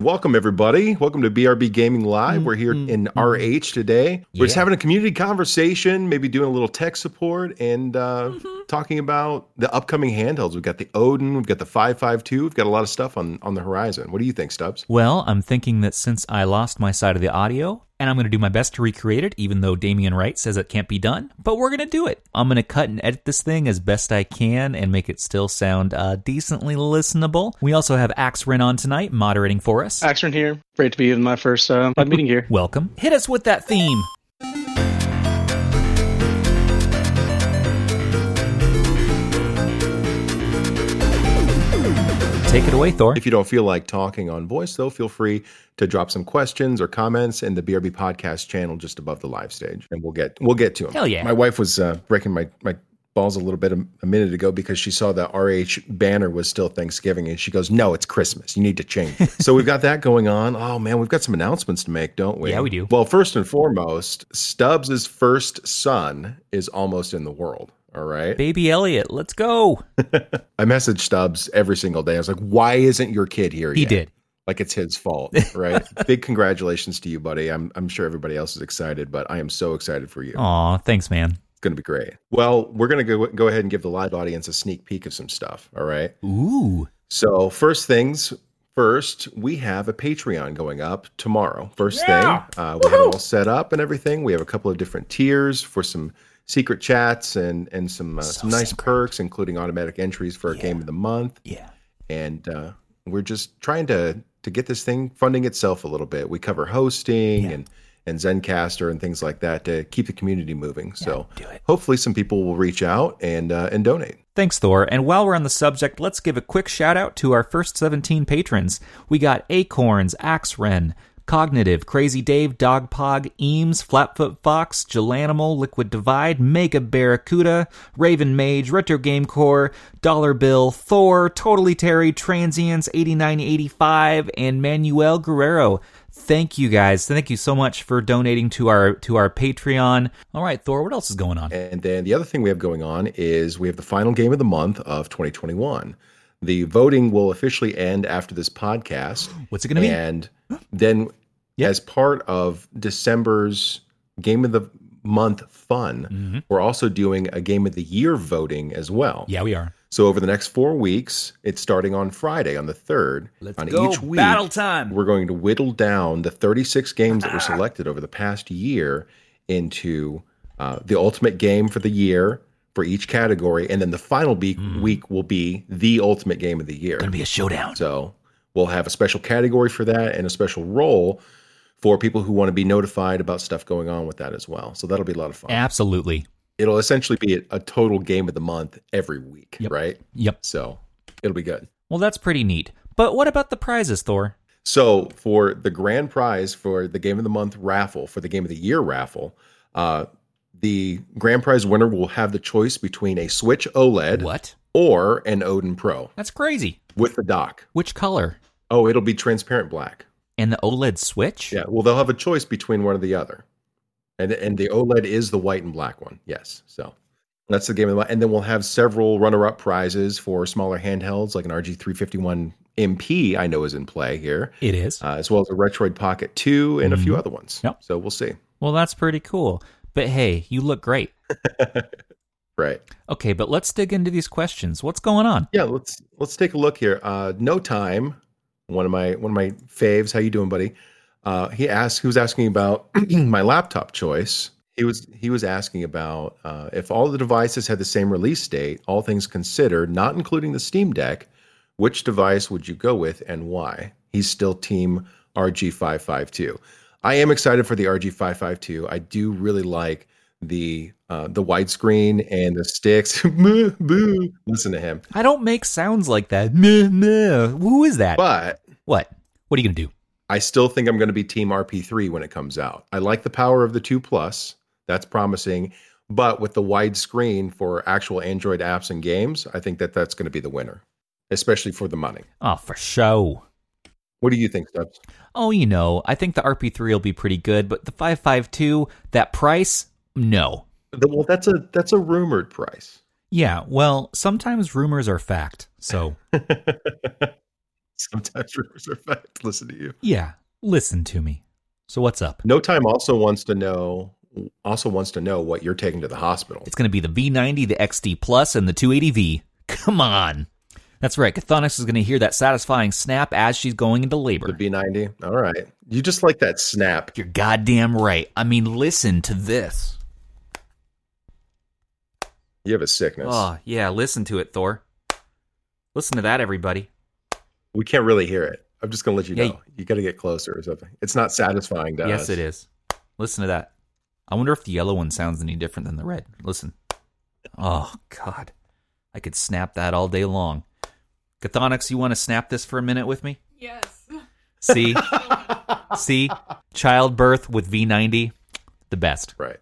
Welcome, everybody. Welcome to BRB Gaming Live. We're here in RH today. We're just having a community conversation, maybe doing a little tech support and uh, Mm-hmm. talking about the upcoming handhelds. We've got the Odin, we've got the 552, we've got a lot of stuff on, on the horizon. What do you think, Stubbs? Well, I'm thinking that since I lost my side of the audio, and I'm going to do my best to recreate it, even though Damien Wright says it can't be done, but we're going to do it. I'm going to cut and edit this thing as best I can and make it still sound uh, decently listenable. We also have Axe Ren on tonight, moderating for us. Axron here. Great to be in my first uh, meeting here. Welcome. Hit us with that theme. Take it away, Thor. If you don't feel like talking on voice, though, feel free to drop some questions or comments in the BRB podcast channel just above the live stage, and we'll get we'll get to them. Hell yeah. My wife was uh, breaking my my balls a little bit a, a minute ago because she saw the RH banner was still Thanksgiving, and she goes, "No, it's Christmas. You need to change." it." so we've got that going on. Oh man, we've got some announcements to make, don't we? Yeah, we do. Well, first and foremost, Stubbs's first son is almost in the world. All right. Baby Elliot, let's go. I message Stubbs every single day. I was like, "Why isn't your kid here?" He yet?" did. like it's his fault, right? Big congratulations to you, buddy. I'm I'm sure everybody else is excited, but I am so excited for you. Aw, thanks, man. It's going to be great. Well, we're going to go go ahead and give the live audience a sneak peek of some stuff, all right? Ooh. So, first things first, we have a Patreon going up tomorrow. First thing, uh, we have it all set up and everything. We have a couple of different tiers for some secret chats and and some uh, some nice perks, including automatic entries for our game of the month Yeah. and uh, we're just trying to to get this thing funding itself a little bit. We cover hosting and and Zencastr and things like that to keep the community moving. so do it. hopefully some people will reach out and uh, and donate. Thanks, Thor. And while we're on the subject, let's give a quick shout out to our first 17 patrons. We got Acorns, Axe Ren, Cognitive, Crazy Dave, Dogpog, Eames, Flatfoot Fox, Jelanimal, Liquid Divide, Mega Barracuda, Raven Mage, Retro Game Core, Dollar Bill, Thor, Totally Terry, Transients, 8985, and Manuel Guerrero. Thank you guys. Thank you so much for donating to our to our Patreon. All right, Thor, what else is going on? And then the other thing we have going on is we have the final game of the month of 2021. The voting will officially end after this podcast. What's it going to be? And then, as part of December's Game of the Month fun, we're also doing a Game of the Year voting as well. Yeah, we are. So over the next four weeks, it's starting on Friday on the third. on each week, Battle time. we're going to whittle down the 36 games that were selected over the past year into uh, the ultimate game for the year for each category, and then the final be- week will be the ultimate game of the year. Gonna be a showdown. So we'll have a special category for that and a special role for people who want to be notified about stuff going on with that as well. So that'll be a lot of fun. Absolutely. It'll essentially be a, total game of the month every week, right? Yep. So it'll be good. Well, that's pretty neat. But what about the prizes, Thor? So for the grand prize for the game of the month raffle, for the game of the year raffle, uh, the grand prize winner will have the choice between a Switch OLED What? or an Odin Pro That's crazy. with the dock. Which color? Oh, it'll be transparent black. And the OLED Switch? Yeah, well, they'll have a choice between one or the other, and and the OLED is the white and black one. Yes, so that's the game of the month. And then we'll have several runner-up prizes for smaller handhelds, like an RG351 MP. I know is in play here, It is. uh, as well as a Retroid Pocket 2 and a few Mhm. other ones. Yep. So we'll see. Well, that's pretty cool. But hey, you look great. Right. Okay, but let's dig into these questions. What's going on? Yeah. Let's let's take a look here. Uh, no time. One of my one of my faves. How you doing, buddy? Uh, he asked. He was asking about my laptop choice. He was he was asking about uh, if all the devices had the same release date, all things considered, not including the Steam Deck, which device would you go with and why? He's still Team RG552. I am excited for the RG552. I do really like the uh, the widescreen and the sticks. Boo, boo. Listen to him. I don't make sounds like that. Meh, meh. Who is that? But What? What are you going to do? I still think I'm going to be Team RP3 when it comes out. I like the power of the 2 Plus. That's promising. But with the wide screen for actual Android apps and games, I think that that's going to be the winner, especially for the money. Oh, for show. What do you think, Stubbs? Oh, you know, I think the RP3 will be pretty good, but the 552, that price, no. Well, that's a that's a rumored price. Yeah, well, sometimes rumors are fact. So, Sometimes rumors are fact. Listen to you. Yeah, listen to me. So what's up? No time also wants to know also wants to know what you're taking to the hospital. It's going to be the V90, the XD Plus, and the 280V. Come on. That's right. Chthonics is going to hear that satisfying snap as she's going into labor. The V90. All right. You just like that snap. You're goddamn right. I mean, listen to this. You have a sickness. Oh, yeah. Listen to it, Thor. Listen to that, everybody. We can't really hear it. I'm just going to let you yeah, know. You got to get closer or something. It's not satisfying to yes, us. Yes, it is. Listen to that. I wonder if the yellow one sounds any different than the red. Listen. Oh, God. I could snap that all day long. Chthonics, you want to snap this for a minute with me? Yes. See? See? Childbirth with V90, the best. Right.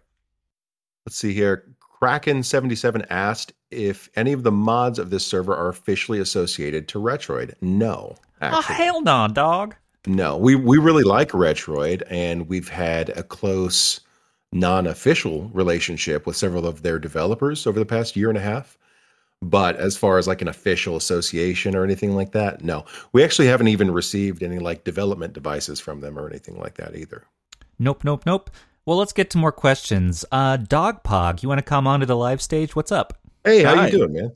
Let's see here. Kraken77 asked if any of the mods of this server are officially associated to Retroid. No. Oh, actually. Oh, hell no, dog. No. We, we really like Retroid, and we've had a close non official relationship with several of their developers over the past year and a half. But as far as like an official association or anything like that, no. We actually haven't even received any like development devices from them or anything like that either. Nope, nope, nope. Well, let's get to more questions. Uh Dogpog, you want to come onto the live stage? What's up? Hey, how Hi. you doing, man?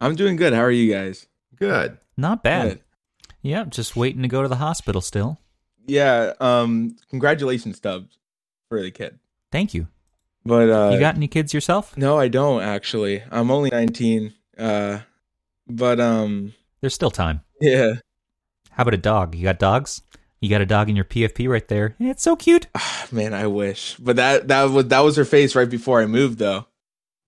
I'm doing good. How are you guys? Good. Not bad. Good. Yeah, just waiting to go to the hospital still. Yeah, um congratulations, Stubbs, for the kid. Thank you. But uh You got any kids yourself? No, I don't actually. I'm only 19. Uh, but um, there's still time. Yeah. How about a dog? You got dogs? You got a dog in your PFP right there. It's so cute. Oh, man, I wish. But that that was that was her face right before I moved though.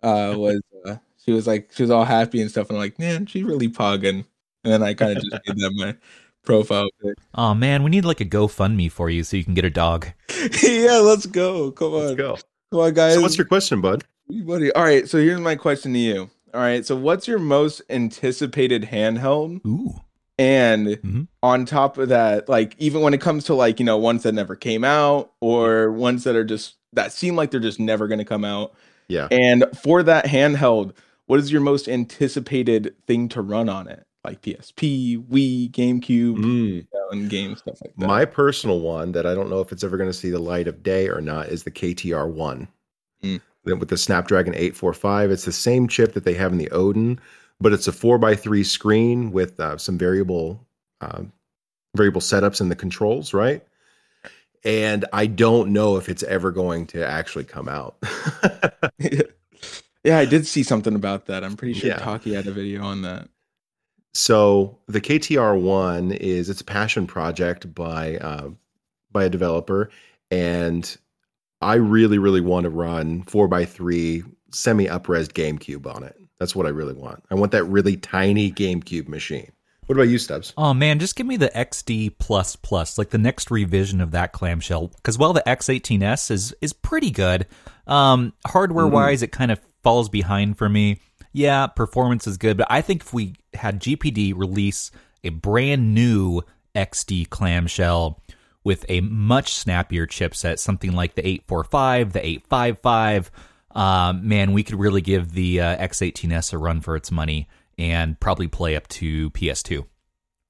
Uh, was uh, she was like she was all happy and stuff, and I'm like, man, she's really pogging. And then I kind of just made that my profile pic. Oh man, we need like a GoFundMe for you so you can get a dog. yeah, let's go. Come on, let's go. Come on, guys. So what's your question, bud? Buddy. All right. So here's my question to you. All right. So, what's your most anticipated handheld? Ooh. And mm-hmm. on top of that, like even when it comes to like you know ones that never came out or ones that are just that seem like they're just never going to come out. Yeah. And for that handheld, what is your most anticipated thing to run on it? Like PSP, Wii, GameCube, mm. you know, and game stuff like that. My personal one that I don't know if it's ever going to see the light of day or not is the KTR one. Mm with the Snapdragon 845. It's the same chip that they have in the Odin, but it's a four by three screen with uh, some variable uh, variable setups in the controls, right? And I don't know if it's ever going to actually come out. yeah, I did see something about that. I'm pretty sure yeah. Taki had a video on that. So the KTR one is it's a passion project by uh, by a developer, and I really, really want to run four by three semi upres GameCube on it. That's what I really want. I want that really tiny GameCube machine. What about you, Stubbs? Oh man, just give me the XD plus plus, like the next revision of that clamshell. Because while the X18S is is pretty good, um, hardware wise, mm. it kind of falls behind for me. Yeah, performance is good, but I think if we had GPD release a brand new XD clamshell with a much snappier chipset, something like the 845, the 855. Um, man, we could really give the uh, X18S a run for its money and probably play up to PS2.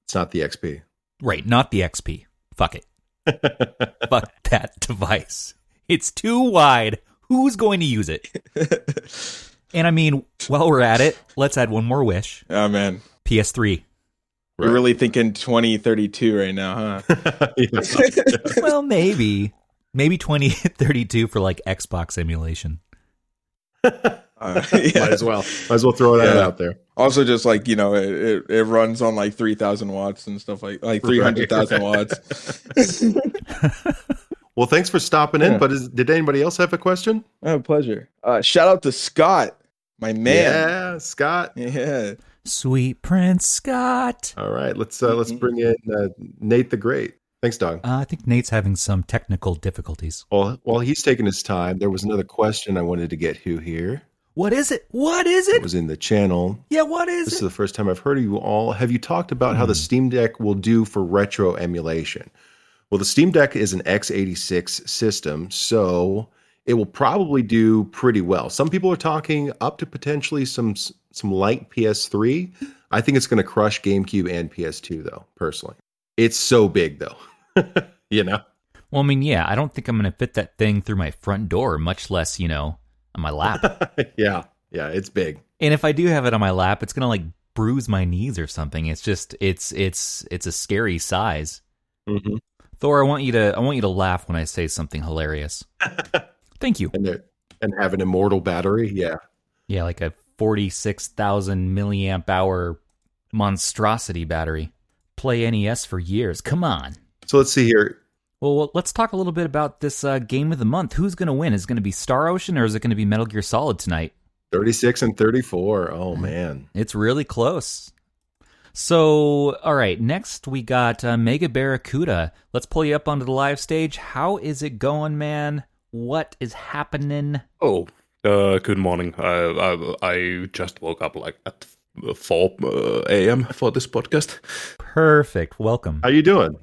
It's not the XP. Right, not the XP. Fuck it. Fuck that device. It's too wide. Who's going to use it? and I mean, while we're at it, let's add one more wish. Oh, man. PS3. Right. You're really thinking 2032 right now, huh? well, maybe. Maybe 2032 for like Xbox emulation. Uh, yeah. Might as well. Might as well throw that yeah. out there. Also, just like you know, it, it, it runs on like three thousand watts and stuff like like three hundred thousand right. watts. well, thanks for stopping in. Yeah. But is, did anybody else have a question? Oh, pleasure. Uh, shout out to Scott, my man. Yeah, Scott. Yeah. Sweet Prince Scott. All right, let's uh, let's bring in uh, Nate the Great. Thanks, Dog. Uh, I think Nate's having some technical difficulties. Well, while he's taking his time, there was another question I wanted to get to here. What is it? What is it? It was in the channel. Yeah, what is it? this it? is the first time I've heard of you all. Have you talked about mm. how the hmm. Steam Deck will do for retro emulation? Well, the Steam Deck is an x86 system, so it will probably do pretty well. Some people are talking up to potentially some some light PS3. I think it's going to crush GameCube and PS2 though. Personally, it's so big though. you know. Well, I mean, yeah, I don't think I'm going to fit that thing through my front door, much less, you know, on my lap. yeah, yeah, it's big. And if I do have it on my lap, it's going to like bruise my knees or something. It's just it's it's it's a scary size. Mm-hmm. Thor, I want you to I want you to laugh when I say something hilarious. Thank you. And and have an immortal battery, yeah. Yeah, like a forty six thousand milliamp hour monstrosity battery. Play NES for years. Come on. So let's see here. Well, let's talk a little bit about this uh, game of the month. Who's going to win? Is it going to be Star Ocean or is it going to be Metal Gear Solid tonight? 36 and 34. Oh, man. It's really close. So, all right, next we got uh, Mega Barracuda. Let's pull you up onto the live stage. How is it going, man? What is happening? Oh, uh, good morning. I, I, I just woke up like at 4 uh, a.m. for this podcast. Perfect. Welcome. How you doing?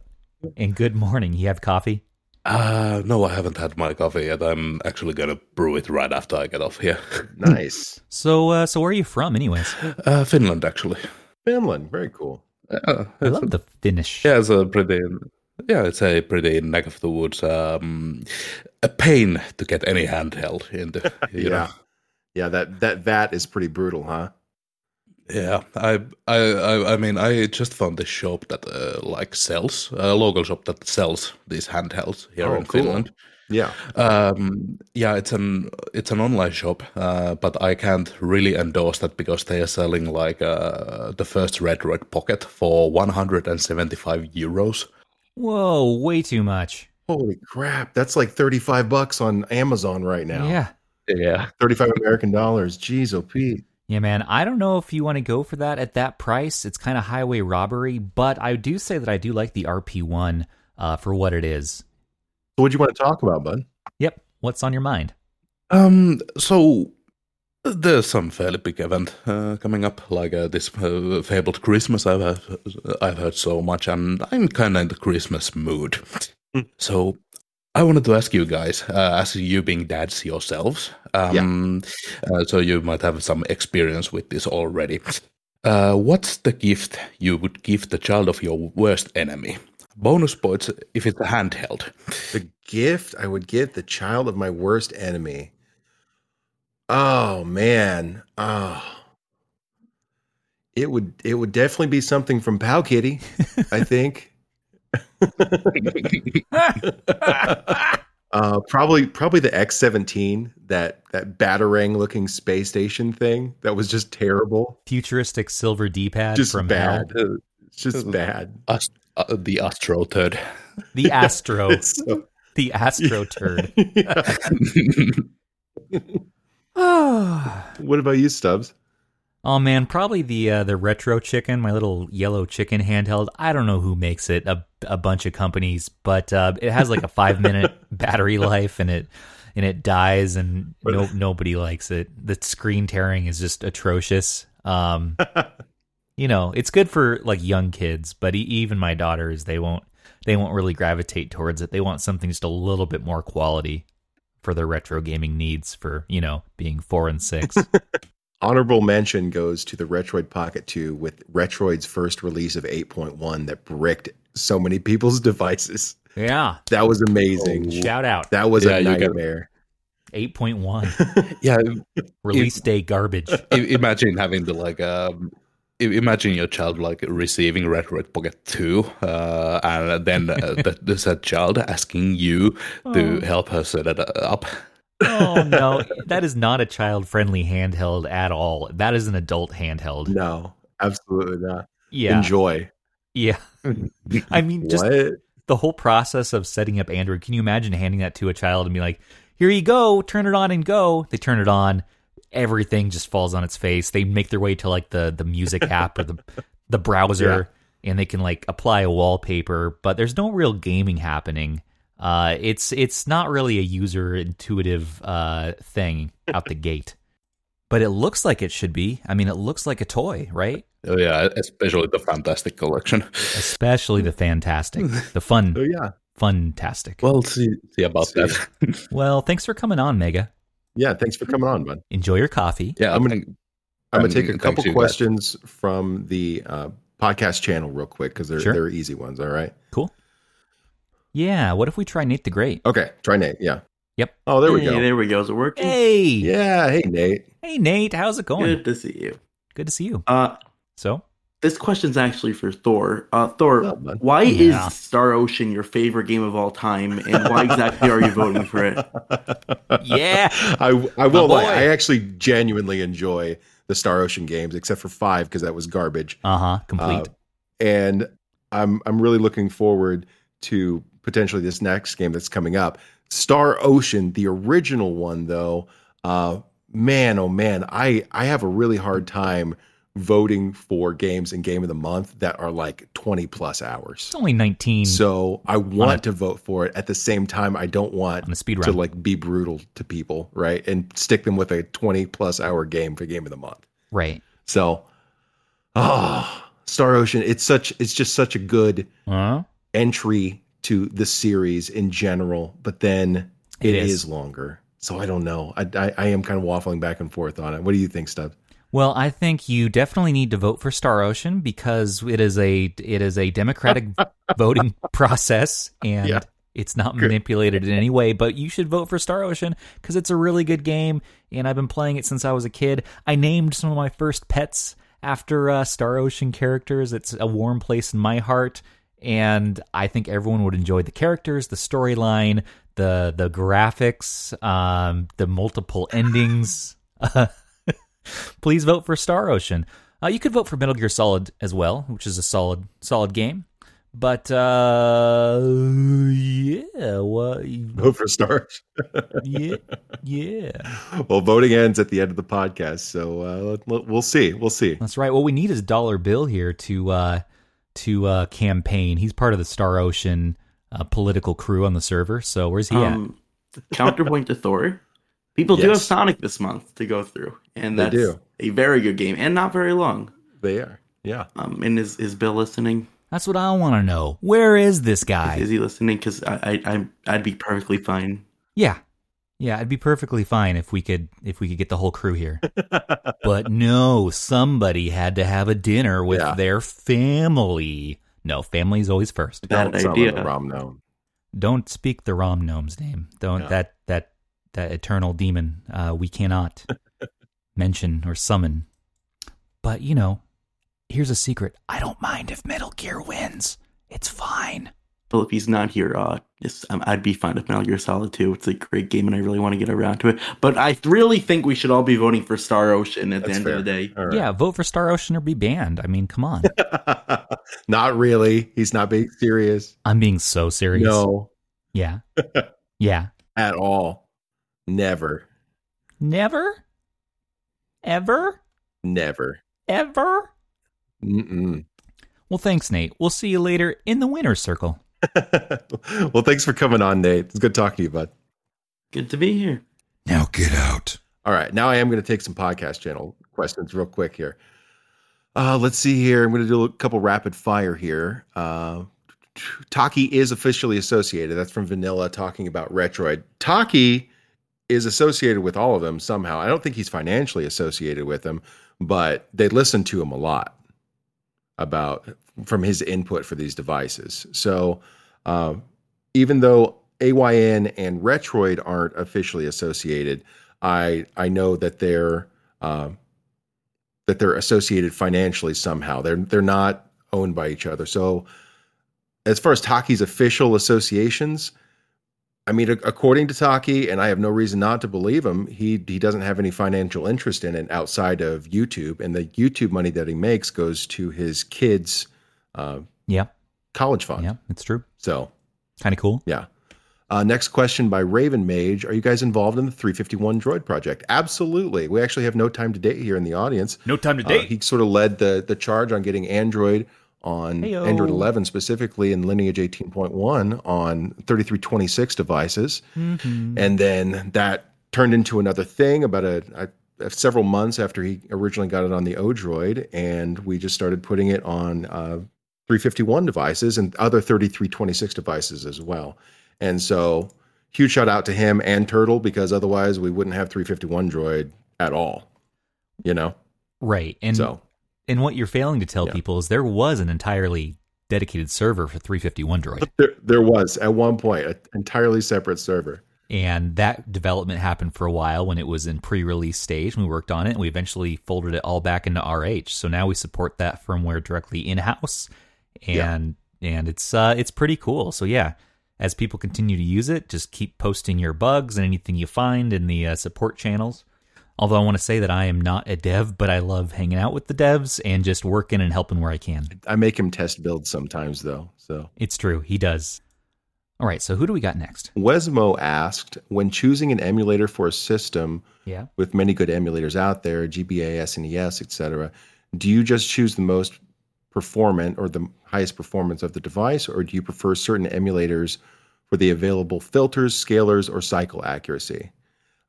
And good morning. You have coffee? Uh, no, I haven't had my coffee yet. I'm actually gonna brew it right after I get off here. nice. So, uh, so where are you from, anyways? Uh, Finland, actually. Finland, very cool. Yeah, I love the Finnish. Yeah, it's a pretty. Yeah, it's a pretty neck of the woods. Um, a pain to get any handheld into. You yeah, know? yeah. That that vat is pretty brutal, huh? Yeah, I, I, I mean, I just found this shop that uh, like sells a local shop that sells these handhelds here Oh, in cool. Finland. Yeah. Um, yeah, it's an it's an online shop, uh, but I can't really endorse that because they are selling like uh, the first Retroid Pocket for 175 euros. Whoa, way too much. Holy crap. That's like 35 bucks on Amazon right now. Yeah. Yeah, 35 American dollars. Jeez, oh Pete. Yeah, man. I don't know if you want to go for that at that price. It's kind of highway robbery, but I do say that I do like the RP1 uh, for what it is. So what do you want to talk about, bud? Yep. What's on your mind? Um, so there's some fairly big event uh, coming up, like uh, this uh, fabled Christmas. I've heard, I've heard so much, and I'm kind of in the Christmas mood. so I wanted to ask you guys, uh, as you being dads yourselves, um, uh, so you might have some experience with this already. Uh, what's the gift you would give the child of your worst enemy? Bonus points if it's a handheld. The gift I would give the child of my worst enemy. Oh man. Oh. It would it would definitely be something from Pow Kitty, I think. uh probably probably the X17, that that batarang looking space station thing that was just terrible. Futuristic silver D-pad Just from hell. bad. It's just bad. Ast- uh, the Astro Turd. The Astro. So- the Astro turd. Yeah. What about you, Stubbs? Oh man, probably the uh, the retro chicken, my little yellow chicken handheld. I don't know who makes it, a, a bunch of companies, but uh, it has like a five minute battery life, and it and it dies, and no nobody likes it. The screen tearing is just atrocious. Um, you know, it's good for like young kids, but even my daughters, they won't they won't really gravitate towards it. They want something just a little bit more quality for their retro gaming needs. For you know, being four and six. Honorable mention goes to the Retroid Pocket 2 with Retroid's first release of 8.1 that bricked so many people's devices. yeah, That was amazing. shout out. That was Yeah, a nightmare. 8.1 Yeah, release day garbage. Imagine having the like um imagine your child like receiving Retroid Pocket 2 uh, and then uh, the, the said child asking you to help her set it up oh no, that is not a child-friendly handheld at all. That is an adult handheld. No, absolutely not. Yeah, Enjoy. yeah. I mean, just the whole process of setting up Android. Can you imagine handing that to a child and be like, "Here you go, turn it on and go." They turn it on, everything just falls on its face. They make their way to like the the music app or the the browser, and they can like apply a wallpaper, but there's no real gaming happening. Uh, it's it's not really a user intuitive uh, thing out the gate, but it looks like it should be. I mean, it looks like a toy, right? oh yeah especially the fantastic collection Especially the fantastic, the fun, Oh, yeah. fantastic. well see see about See. that Well, thanks for coming on, Mega. Yeah. Thanks for coming on, bud. Enjoy your coffee. yeah I'm gonna- think I'm gonna And take a couple you guys. questions from the uh, podcast channel real quick because they're Sure. they're easy ones. All right. Cool. Yeah. What if we try Nate the Great? Okay. Try Nate. Yeah. Yep. Oh, there we Hey, go. There we go. Is it working? Hey. Yeah. Hey, Nate. Hey, Nate. How's it going? Good to see you. Good to see you. Uh, So, this question's actually for Thor. Uh, Thor, Well why Yeah. is Star Ocean your favorite game of all time, and why exactly are you voting for it? yeah. I I will boy. lie. I actually genuinely enjoy the Star Ocean games, except for five because that was garbage. Uh huh. Complete. Uh, and I'm I'm really looking forward to potentially this next game that's coming up. Star Ocean, the original one though, uh man oh man, I I have a really hard time voting for games in game of the month that are like 20 plus hours. it's only 19 So I want to vote for it. At the same time, I don't want to run. like be brutal to people, right? And stick them with a 20 plus hour game for game of the month. right. So, oh, Star Ocean, it's such it's just such a good Huh? entry to the series in general, but then It it is. is. longer. So I don't know. I, I I am kind of waffling back and forth on it. What do you think, Stubbs? Well, I think you definitely need to vote for Star Ocean because it is a it is a democratic voting process and Yeah. it's not manipulated in any way. But you should vote for Star Ocean because it's a really good game, and I've been playing it since I was a kid. I named some of my first pets after uh, Star Ocean characters. It's a warm place in my heart, and I think everyone would enjoy the characters, the storyline, the the graphics, um, the multiple endings. please vote for Star Ocean. Uh, you could vote for Metal Gear Solid as well, which is a solid solid game. But uh, yeah, well, Vote for Star. Yeah, yeah. well, voting ends at the end of the podcast, so uh, we'll see. We'll see. That's right. What we need is a Dollar Bill here to uh, to uh, campaign. He's part of the Star Ocean uh, political crew on the server. So where's he Um, counterpoint to Thor. People do have Sonic this month to go through, and They that's do. a very good game and not very long. They are. Yeah. Um, and is is Bill listening? That's what I want to know. Where is this Is, guy? is he listening? Because I, I I'm I'd be perfectly fine. Yeah. Yeah, it'd be perfectly fine if we could if we could get the whole crew here. but no, somebody had to have a dinner with Yeah. their family. No, family's always first. Bad Don't idea. the Rom gnome. Don't speak the Rom Gnome's name. Don't Yeah. that that that eternal demon. Uh, we cannot mention or summon. But you know, here's a secret. I don't mind if Metal Gear wins. It's fine. Well, if he's not here, uh, just, um, I'd be fine with Metal Gear Solid 2. It's a great game, and I really want to get around to it. But I really think we should all be voting for Star Ocean at the end fair. of the day. All right. Yeah, vote for Star Ocean or be banned. I mean, come on. not really. He's not being serious. I'm being so serious. No, Yeah. Yeah. at all. Never. Never? Ever? Never. Ever? Mm-mm. Well, thanks, Nate. We'll see you later in the winner's circle. well, thanks for coming on, Nate. It's good talking to you, bud. Good to be here. Now get out. All right, now I am going to take some podcast channel questions real quick here. Uh, let's see here. I'm going to do a couple rapid fire here. Uh, Taki is officially associated. That's from Vanilla talking about Retroid. Taki is associated with all of them somehow. I don't think he's financially associated with them, but they listen to him a lot about from his input for these devices. So uh, even though AYN and Retroid aren't officially associated, I I know that they're uh, that they're associated financially somehow. They're they're not owned by each other. So as far as Taki's official associations, I mean, ac- according to Taki, and I have no reason not to believe him, he he doesn't have any financial interest in it outside of YouTube, and the YouTube money that he makes goes to his kids' uh, Yeah. college fund. Yeah, it's true. So Kind of cool. yeah. Uh, next question by Raven Mage. Are you guys involved in the 351 Droid project? Absolutely. We actually have no time to date here in the audience. No time to Uh, he sort of led the the charge on getting Android on Heyo. Android 11 specifically and Lineage 18.1 on 3326 devices, Mm-hmm. and then that turned into another thing about a, a, a several months after he originally got it on the Odroid, and we just started putting it on uh, 351 devices and other 3326 devices as well. And so, huge shout out to him and Turtle because otherwise we wouldn't have 351 Droid at all. You know. Right. And So and what you're failing to tell Yeah. people is there was an entirely dedicated server for 351 Droid. there, there was at one point an entirely separate server. And that development happened for a while when it was in pre-release stage. We worked on it and we eventually folded it all back into RH. So now we support that firmware directly in-house. And and it's uh it's pretty cool. So yeah, as people continue to use it, just keep posting your bugs and anything you find in the uh, support channels. Although I want to say that I am not a dev, but I love hanging out with the devs and just working and helping where I can. I make him test builds sometimes though. So It's true, he does. All right, so who do we got next? Wesmo asked, when choosing an emulator for a system Yeah. with many good emulators out there, GBA, SNES, etc., do you just choose the most performant or the highest performance of the device, or do you prefer certain emulators for the available filters, scalers, or cycle accuracy?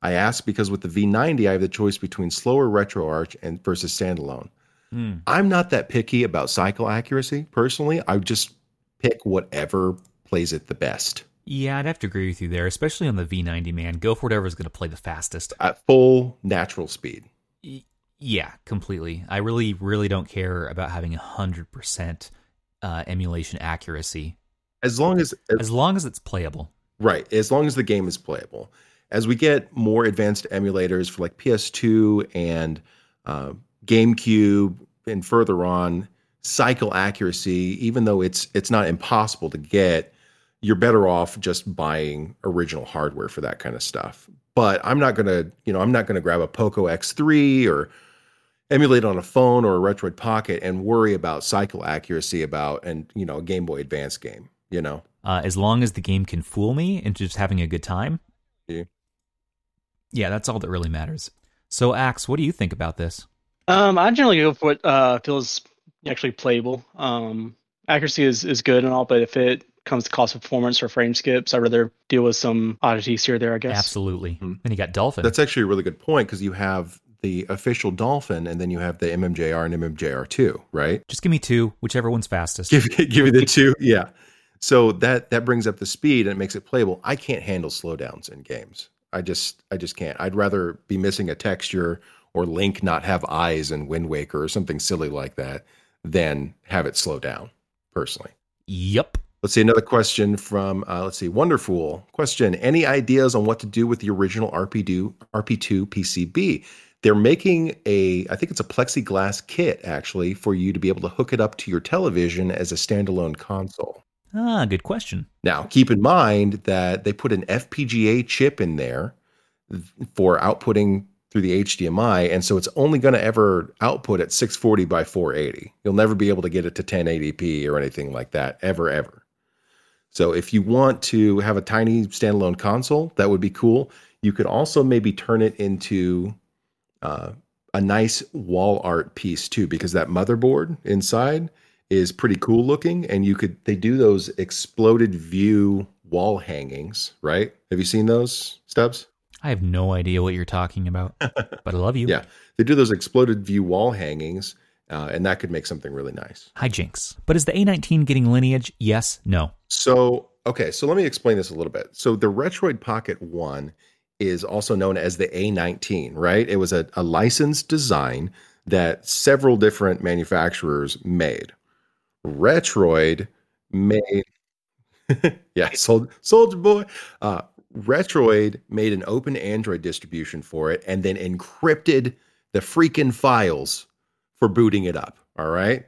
I ask because with the V90, I have the choice between slower RetroArch and versus standalone. Hmm. I'm not that picky about cycle accuracy personally. I just pick whatever plays it the best Yeah, I'd have to agree with you there, especially on the V90, man. Go for whatever's going to play the fastest. at full natural speed. Yeah, completely. I really, really don't care about having 100% uh, emulation accuracy As long as, as long as it's playable. right, as long as the game is playable. As we get more advanced emulators for like PS2 and uh, GameCube and further on, cycle accuracy, even though it's it's not impossible to get, you're better off just buying original hardware for that kind of stuff. But I'm not gonna, you know, I'm not gonna grab a Poco X3 or emulate on a phone or a Retroid Pocket and worry about cycle accuracy about and you know a Game Boy Advance game. You know, Uh, as long as the game can fool me into just having a good time. Yeah. Yeah, that's all that really matters. So, Axe, what do you think about this? Um, I generally go for what uh, feels actually playable. Um, accuracy is, is good and all, but if it comes to cost of performance or frame skips, I'd rather deal with some oddities here or there, I guess. Absolutely. Mhm. Then you got Dolphin. that's actually a really good point because you have the official Dolphin and then you have the MMJR and MMJR2, right? just give me two, whichever one's fastest. Give give you the two, yeah. So that that brings up the speed and it makes it playable. I can't handle slowdowns in games. I just I just can't. I'd rather be missing a texture or Link not have eyes in Wind Waker or something silly like that than have it slow down. Personally. Yep. Let's see another question from uh, let's see Wonderful question. Any ideas on what to do with the original RP2 RP2 PCB? They're making a I think it's a plexiglass kit actually for you to be able to hook it up to your television as a standalone console. Ah, good question. Now, keep in mind that they put an FPGA chip in there for outputting through the HDMI, and so it's only going to ever output at 640 by 480. You'll never be able to get it to 1080p or anything like that, ever, ever. So, if you want to have a tiny standalone console, that would be cool. You could also maybe turn it into uh, a nice wall art piece too, because that motherboard inside is pretty cool looking and you could they do those exploded view wall hangings right have you seen those stubs I have no idea what you're talking about, but I love you. yeah they do those exploded view wall hangings uh, and that could make something really nice Hijinks. But is the A19 getting lineage? Yes, no. so okay so let me explain this a little bit so the retroid pocket 1 is also known as the a19 right? It was a, a licensed design that several different manufacturers made. Retroid made yeah sold soldier boy. Uh retroid made an open android distribution for it and then encrypted the freaking files for booting it up all right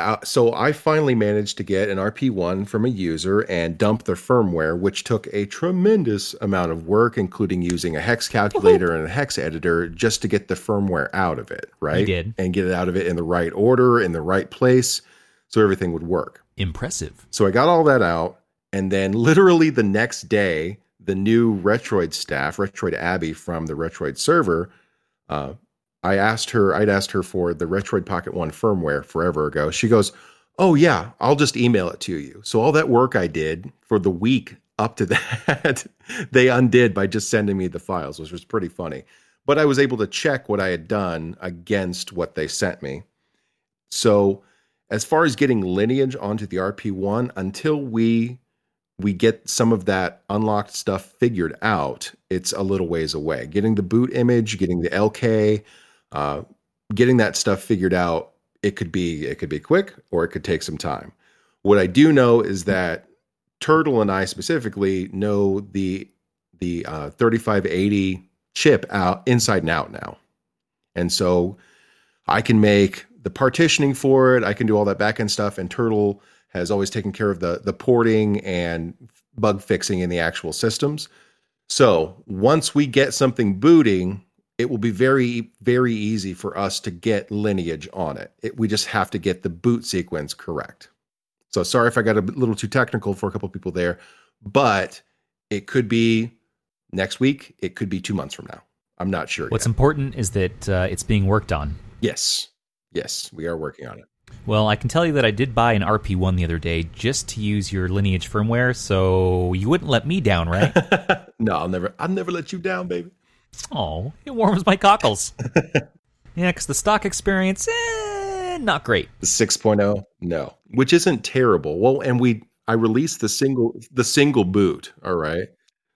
uh, so I finally managed to get an RP1 from a user and dump the firmware, which took a tremendous amount of work, including using a hex calculator and a hex editor just to get the firmware out of it, right? did. And get it out of it in the right order, in the right place, so everything would work. Impressive. So I got all that out, and then literally the next day, the new Retroid staff, Retroid Abby from the Retroid server, uh, I asked her, I'd asked her for the Retroid Pocket One firmware forever ago. She goes, "Oh yeah, I'll just email it to you." So all that work I did for the week up to that, they undid by just sending me the files, which was pretty funny. But I was able to check what I had done against what they sent me. So as far as getting lineage onto the RP1, until we we get some of that unlocked stuff figured out, it's a little ways away. Getting the boot image, getting the LK, uh, getting that stuff figured out, it could be it could be quick or it could take some time. What I do know is that Turtle and I specifically know the the uh, 3580 chip out inside and out now, and so I can make the partitioning for it. I can do all that backend stuff, and Turtle has always taken care of the the porting and bug fixing in the actual systems. So once we get something booting, it will be very very easy for us to get lineage on it. it we just have to get the boot sequence correct. So sorry if I got a little too technical for a couple people there, but it could be next week. It could be two months from now. I'm not sure. What's yet. important is that uh, it's being worked on. Yes, yes, we are working on it. Well, I can tell you that I did buy an RP1 the other day just to use your lineage firmware, so you wouldn't let me down, right? no, I'll never. I'll never let you down, baby. Oh, it warms my cockles. yeah, because the stock experience, eh, not great. The 6.0, no, which isn't terrible. Well, and we I released the single the single boot. All right,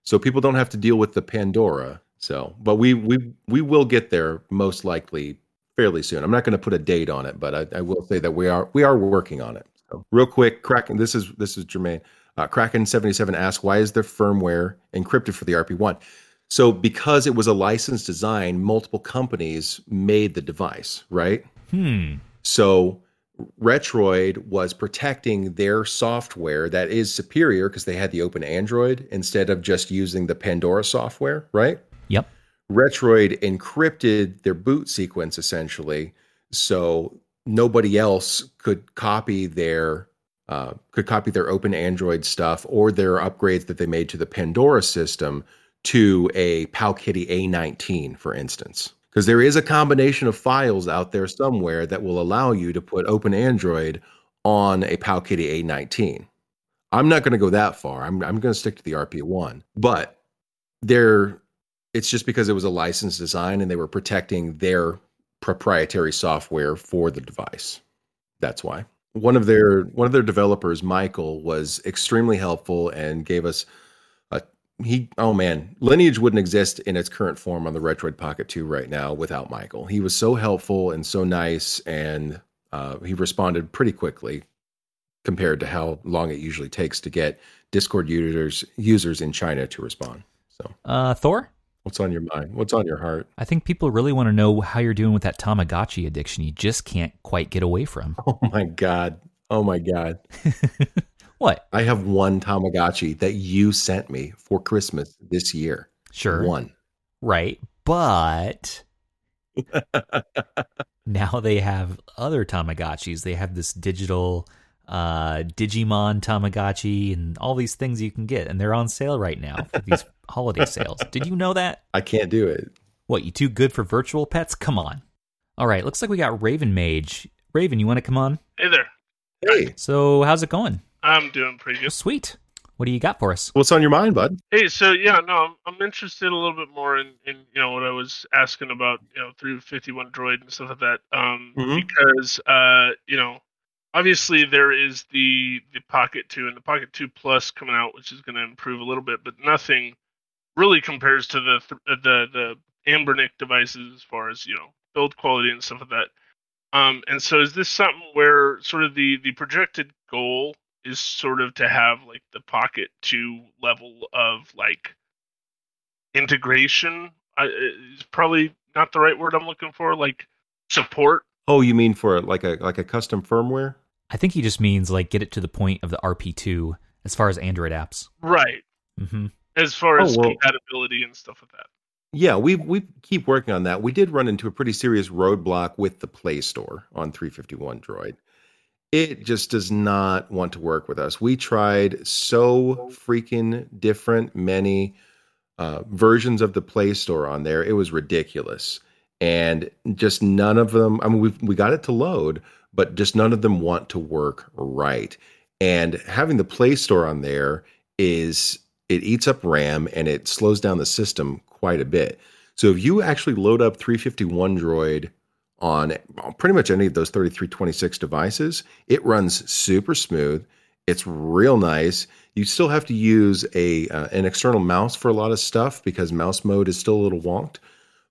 so people don't have to deal with the Pandora. So, but we we we will get there most likely fairly soon. I'm not going to put a date on it, but I, I, will say that we are we are working on it. So, real quick, Kraken. This is this is Jermaine. Uh, Kraken seventy seven asks, why is the firmware encrypted for the RP one? So because it was a licensed design, multiple companies made the device, right? Hmm. So Retroid was protecting their software that is superior because they had the open Android instead of just using the Pandora software, right? Yep. Retroid encrypted their boot sequence essentially, so nobody else could copy their uh, could copy their open Android stuff or their upgrades that they made to the Pandora system to a Powkiddy A19, for instance. Because there is a combination of files out there somewhere that will allow you to put Open Android on a Powkiddy A19. I'm not going to go that far. I'm, I'm going to stick to the RP1. But there, it's just because it was a licensed design and they were protecting their proprietary software for the device. That's why. One of their one of their developers, Michael, was extremely helpful and gave us he oh man lineage wouldn't exist in its current form on the retroid pocket 2 right now without michael. He was so helpful and so nice and uh, he responded pretty quickly compared to how long it usually takes to get discord users users in china to respond so. Uh thor? What's on your mind? What's on your heart? I think people really want to know how you're doing with that tamagotchi addiction you just can't quite get away from. Oh my god. Oh my god What? I have one Tamagotchi that you sent me for Christmas this year. Sure. One. Right. But now they have other Tamagotchis. They have this digital uh, Digimon Tamagotchi and all these things you can get. And they're on sale right now for these holiday sales. Did you know that? I can't do it. What, you too good for virtual pets? Come on. All right. Looks like we got Raven Mage. Raven, you want to come on? Hey there. Hey. So, how's it going? I'm doing pretty good. Sweet. What do you got for us? What's on your mind, bud? Hey, so yeah, no, I'm, I'm interested a little bit more in, in you know what I was asking about, you know, 351 Droid and stuff like that. Um, Mhm. because uh, you know, obviously there is the the Pocket 2 and the Pocket 2 Plus coming out, which is going to improve a little bit, but nothing really compares to the th- uh, the the Anbernic devices as far as you know build quality and stuff like that. Um, and so is this something where sort of the the projected goal is sort of to have like the Pocket 2 level of like integration? I, is probably not the right word I'm looking for. Like support. Oh, you mean for like a like a custom firmware? I think he just means like get it to the point of the RP2 as far as Android apps. Right. Mm-hmm. As far Oh, as well- compatibility and stuff like that. Yeah, we we keep working on that. We did run into a pretty serious roadblock with the Play Store on 351 Droid. It just does not want to work with us. We tried so freaking different many uh, versions of the Play Store on there. It was ridiculous, and just none of them. I mean, we we got it to load, but just none of them want to work right. And having the Play Store on there is it eats up RAM and it slows down the system quite a bit. So if you actually load up 351 Droid on pretty much any of those 3326 devices, it runs super smooth. It's real nice. You still have to use a uh, an external mouse for a lot of stuff because mouse mode is still a little wonked,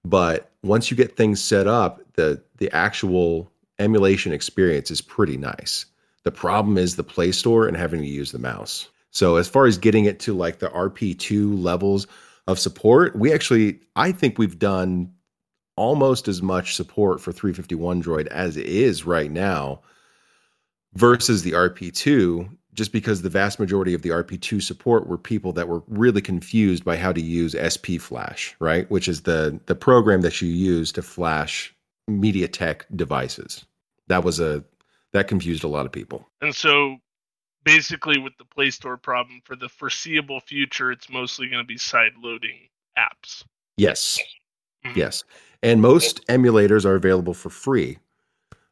but once you get things set up, the the actual emulation experience is pretty nice. The problem is the Play Store and having to use the mouse. So as far as getting it to like the RP2 levels of support, we actually I think we've done almost as much support for 351 Droid as it is right now versus the RP2 just because the vast majority of the RP2 support were people that were really confused by how to use SP Flash, right? Which is the the program that you use to flash MediaTek devices. That was a that confused a lot of people. And so basically with the Play Store problem for the foreseeable future it's mostly going to be side loading apps. Yes. Mhm. Yes. And most emulators are available for free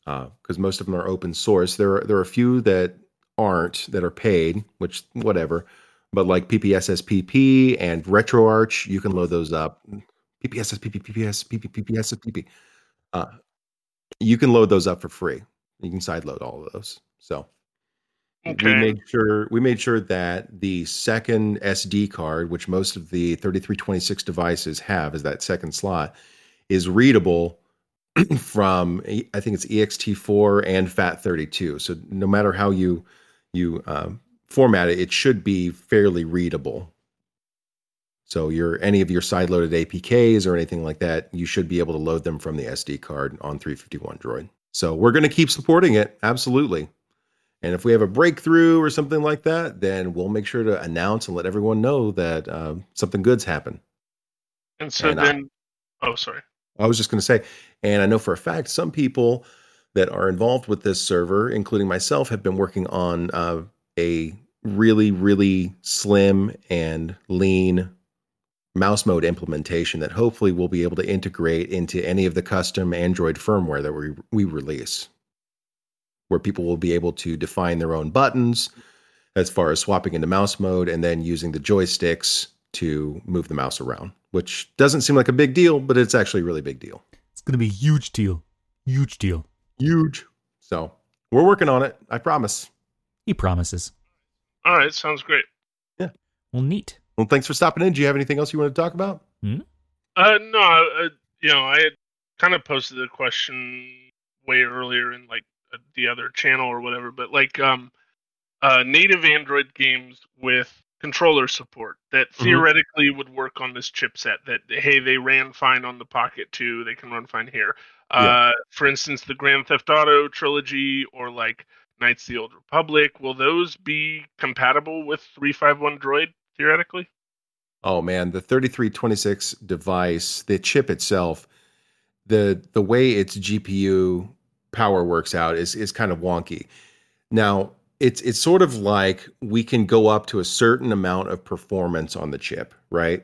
because most of them are open source. There are, there are a few that aren't that are paid, which whatever. But like PPSSPP and RetroArch, you can load those up. PPSSPP, PPS, PP, PPSSPP. Uh, you can load those up for free. You can sideload all of those. So we made sure we made sure that the second SD card, which most of the 3326 devices have, is that second slot, is readable from I think it's EXT4 and FAT32. So no matter how you you um, format it, it should be fairly readable. So your any of your side-loaded APKs or anything like that, you should be able to load them from the SD card on 351 Droid. So we're going to keep supporting it, absolutely. And if we have a breakthrough or something like that, then we'll make sure to announce and let everyone know that um, something good's happened. And so and I- then oh sorry. I was just going to say, and I know for a fact some people that are involved with this server, including myself, have been working on uh, a really, really slim and lean mouse mode implementation that hopefully we'll be able to integrate into any of the custom Android firmware that we, we release, where people will be able to define their own buttons as far as swapping into mouse mode and then using the joysticks to move the mouse around, which doesn't seem like a big deal, but it's actually a really big deal. It's going to be a huge deal. Huge deal. Huge. So we're working on it. I promise. He promises. All right, sounds great. Yeah. Well, neat. Well, thanks for stopping in. Do you have anything else you want to talk about? Uh, no, uh, you know, I had kind of posted the question way earlier in like uh, the other channel or whatever, but like um, uh, native Android games with controller support that Mhm. theoretically would work on this chipset. That hey, they ran fine on the Pocket 2, they can run fine here. Uh, for instance, the Grand Theft Auto trilogy or like Knights of the Old Republic, will those be compatible with 351 Droid theoretically? Oh man, the 3326 device, the chip itself, the the way its GPU power works out is is kind of wonky. Now, it's it's sort of like we can go up to a certain amount of performance on the chip, right?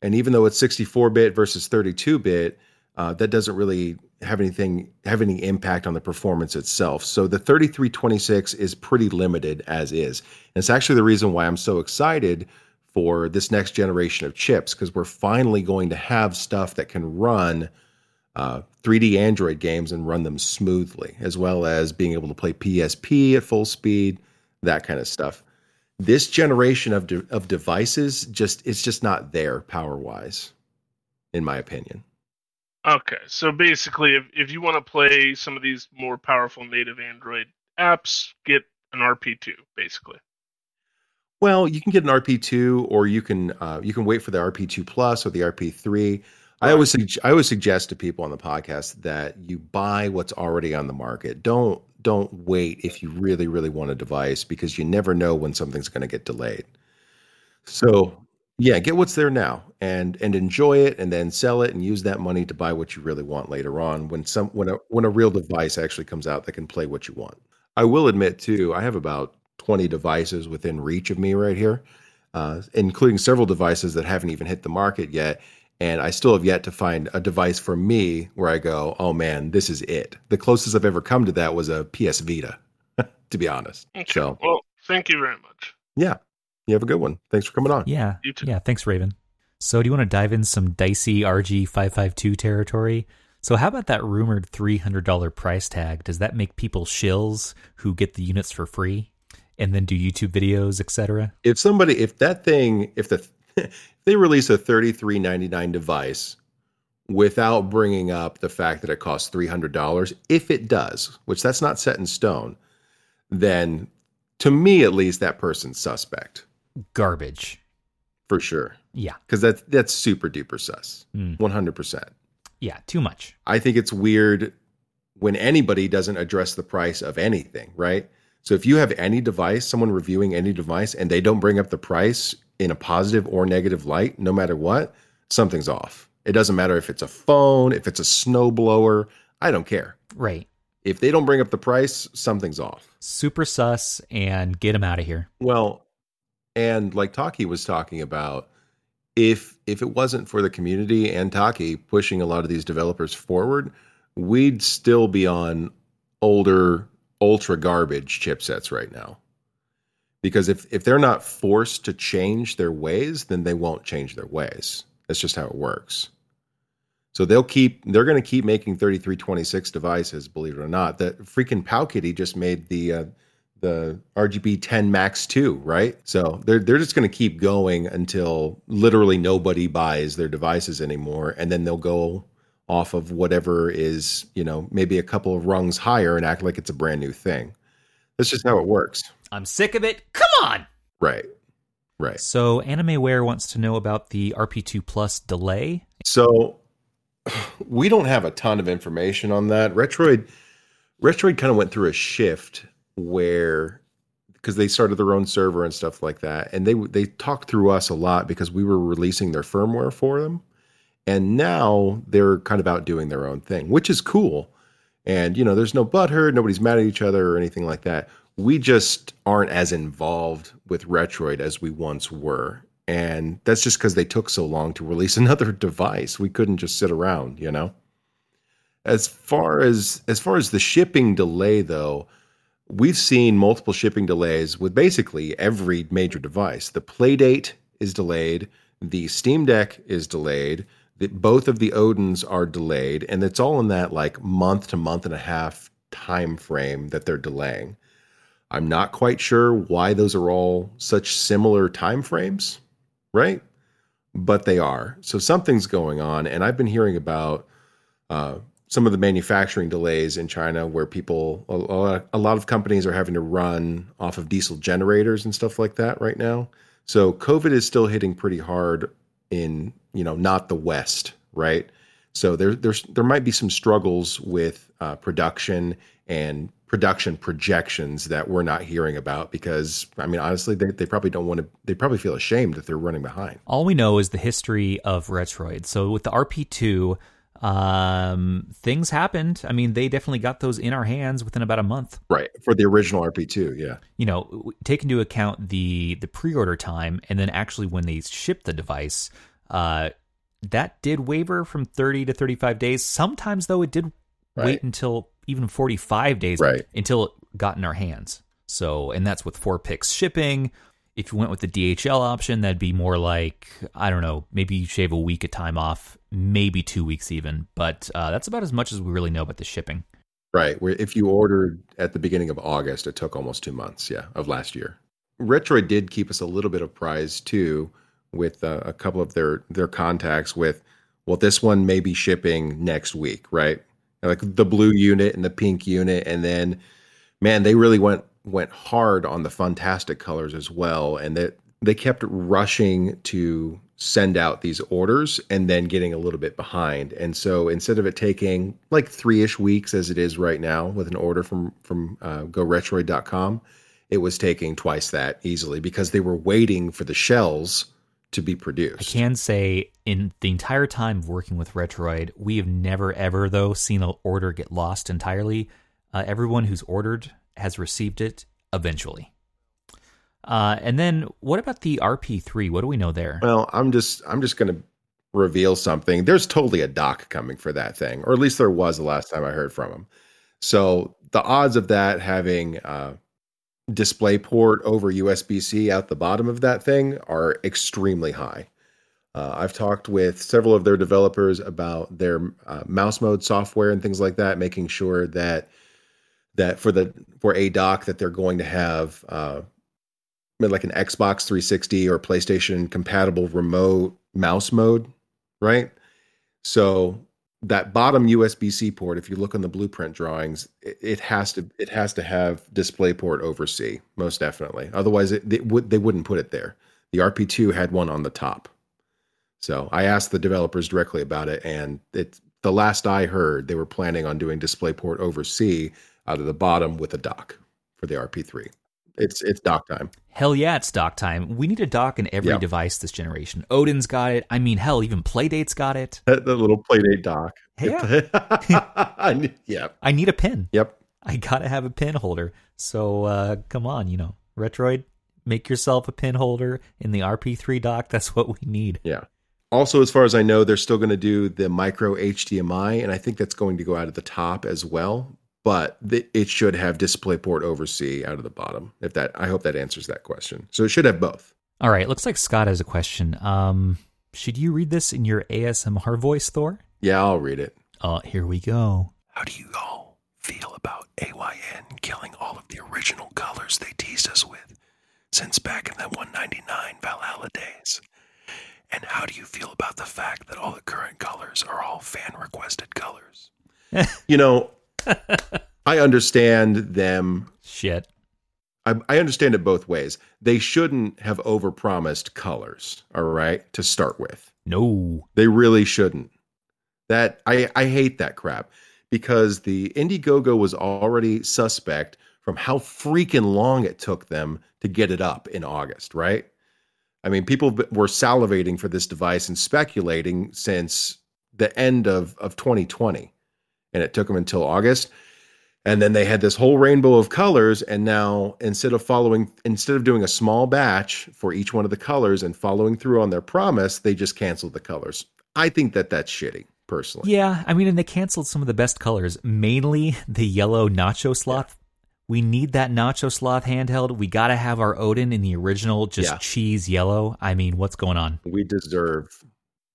And even though it's 64-bit versus 32-bit, uh, that doesn't really have anything have any impact on the performance itself. So the 3326 is pretty limited as is. And it's actually the reason why I'm so excited for this next generation of chips because we're finally going to have stuff that can run uh, 3D Android games and run them smoothly, as well as being able to play PSP at full speed, that kind of stuff. This generation of de- of devices just it's just not there power wise, in my opinion. Okay, so basically, if, if you want to play some of these more powerful native Android apps, get an RP2, basically. Well, you can get an RP2, or you can uh, you can wait for the RP2 Plus or the RP3. I always I always suggest to people on the podcast that you buy what's already on the market. Don't don't wait if you really really want a device because you never know when something's going to get delayed. So yeah, get what's there now and and enjoy it, and then sell it and use that money to buy what you really want later on when some when a when a real device actually comes out that can play what you want. I will admit too, I have about 20 devices within reach of me right here, uh, including several devices that haven't even hit the market yet. And I still have yet to find a device for me where I go, oh man, this is it. The closest I've ever come to that was a PS Vita, to be honest. Okay. So, Well, thank you very much. yeah, you have a good one. Thanks for coming on. Yeah. You too. Yeah. Thanks, Raven. So, do you want to dive in some dicey RG552 territory? So, how about that rumored $300 price tag? Does that make people shills who get the units for free and then do YouTube videos, etc.? If somebody, if that thing, if the if they release a 33.99 device without bringing up the fact that it costs $300 if it does which that's not set in stone then to me at least that person's suspect Garbage. for sure Yeah. because that's that's super duper sus Mm. 100% Yeah. Too much. I think it's weird when anybody doesn't address the price of anything, right? So if you have any device, someone reviewing any device, and they don't bring up the price in a positive or negative light, no matter what, something's off. It doesn't matter if it's a phone, if it's a snowblower, I don't care. Right. If they don't bring up the price, something's off. Super sus and get him out of here. Well, and like Taki was talking about, if if it wasn't for the community and Taki pushing a lot of these developers forward, we'd still be on older ultra garbage chipsets right now. Because if if they're not forced to change their ways, then they won't change their ways. That's just how it works. So they'll keep they're going to keep making 3326 devices, believe it or not. That freaking Powkiddy just made the uh, the RGB 10 Max 2, right? So they're they're just going to keep going until literally nobody buys their devices anymore, and then they'll go off of whatever is you know maybe a couple of rungs higher and act like it's a brand new thing. That's just how it works, I'm sick of it. Come on. right? Right. So AnimeWare wants to know about the RP2 Plus delay. So we don't have a ton of information on that. Retroid Retroid kind of went through a shift where because they started their own server and stuff like that and they they talked through us a lot because we were releasing their firmware for them. And now they're kind of out doing their own thing, which is cool. And you know, there's no butthurt, nobody's mad at each other or anything like that. We just aren't as involved with Retroid as we once were. And that's just because they took so long to release another device. We couldn't just sit around, you know. As far as as far as the shipping delay though, we've seen multiple shipping delays with basically every major device. The Playdate is delayed, the Steam Deck is delayed, the, both of the Odins are delayed, and it's all in that like month to month and a half time frame that they're delaying. I'm not quite sure why those are all such similar time frames, right? But they are. So something's going on, and I've been hearing about uh, some of the manufacturing delays in China, where people, a lot of companies are having to run off of diesel generators and stuff like that right now. So COVID is still hitting pretty hard in, you know, not the West, right? So there, there's there might be some struggles with uh, production and production projections that we're not hearing about because I mean honestly they, they probably don't want to they probably feel ashamed that they're running behind. All we know is the history of Retroid. So with the RP2, um, things happened. I mean, they definitely got those in our hands within about a month. Right. For the original RP2, yeah. You know, take into account the the pre-order time, and then actually when they shipped the device, uh, that did waver from thirty to thirty-five days. Sometimes though, it did Right. wait until even forty-five days Right. until it got in our hands. So, and that's with four picks shipping. If you went with the DHL option, that'd be more like I don't know, maybe you shave a week of time off, maybe two weeks even. But uh, that's about as much as we really know about the shipping. Right. Where if you ordered at the beginning of August, it took almost two months, yeah, of last year. Retroid did keep us a little bit of prize too, with uh, a couple of their their contacts. With well, this one may be shipping next week, right? Like the blue unit and the pink unit, and then man, they really went went hard on the fantastic colors as well, and that they kept rushing to send out these orders and then getting a little bit behind. And so instead of it taking like three ish weeks as it is right now with an order from from uh, GoRetroid.com, it was taking twice that easily because they were waiting for the shells to be produced. I can say in the entire time of working with Retroid, we have never ever though seen an order get lost entirely. Uh, everyone who's ordered has received it eventually. Uh, and then what about the RP3? What do we know there? Well, I'm just I'm just going to reveal something. There's totally a dock coming for that thing, or at least there was the last time I heard from him. So the odds of that having uh, DisplayPort over USB-C out the bottom of that thing are extremely high. Uh, I've talked with several of their developers about their uh, mouse mode software and things like that, making sure that that for the for a dock that they're going to have uh, like an Xbox 360 or PlayStation compatible remote mouse mode, right? So that bottom USB-C port, if you look on the blueprint drawings, it, it has to it has to have DisplayPort over C, most definitely. Otherwise, it, they would they wouldn't put it there. The RP2 had one on the top. So I asked the developers directly about it, and it the last I heard, they were planning on doing DisplayPort over C out of the bottom with a dock for the RP3. It's it's dock time. Hell yeah, it's dock time. We need a dock in every Yeah. device this generation. Odin's got it. I mean, hell, even Playdate's got it. The little Playdate dock. Yeah. I knew- yep. I need a pin. Yep. I gotta have a pin holder. So uh, come on, you know, Retroid, make yourself a pin holder in the RP3 dock. That's what we need. Yeah. Also, as far as I know, they're still going to do the micro HDMI, and I think that's going to go out of the top as well. But th- it should have DisplayPort over C out of the bottom. If that, I hope that answers that question. So it should have both. All right, looks like Scott has a question. Um, should you read this in your ASMR voice, Thor? Yeah, I'll read it. Uh, here we go. How do you all feel about AYN killing all of the original colors they teased us with since back in the 199 Valhalla days? And how do you feel about the fact that all the current colors are all fan requested colors? you know, I understand them. Shit. I, I understand it both ways. They shouldn't have overpromised colors, all right, to start with. No. They really shouldn't. That I, I hate that crap because the Indiegogo was already suspect from how freaking long it took them to get it up in August, right? I mean, people were salivating for this device and speculating since the end of, of 2020, and it took them until August. And then they had this whole rainbow of colors, and now instead of following, instead of doing a small batch for each one of the colors and following through on their promise, they just canceled the colors. I think that that's shitty, personally. Yeah, I mean, and they canceled some of the best colors, mainly the yellow nacho sloth. We need that nacho sloth handheld. We got to have our Odin in the original, just Yeah. cheese yellow. I mean, what's going on? We deserve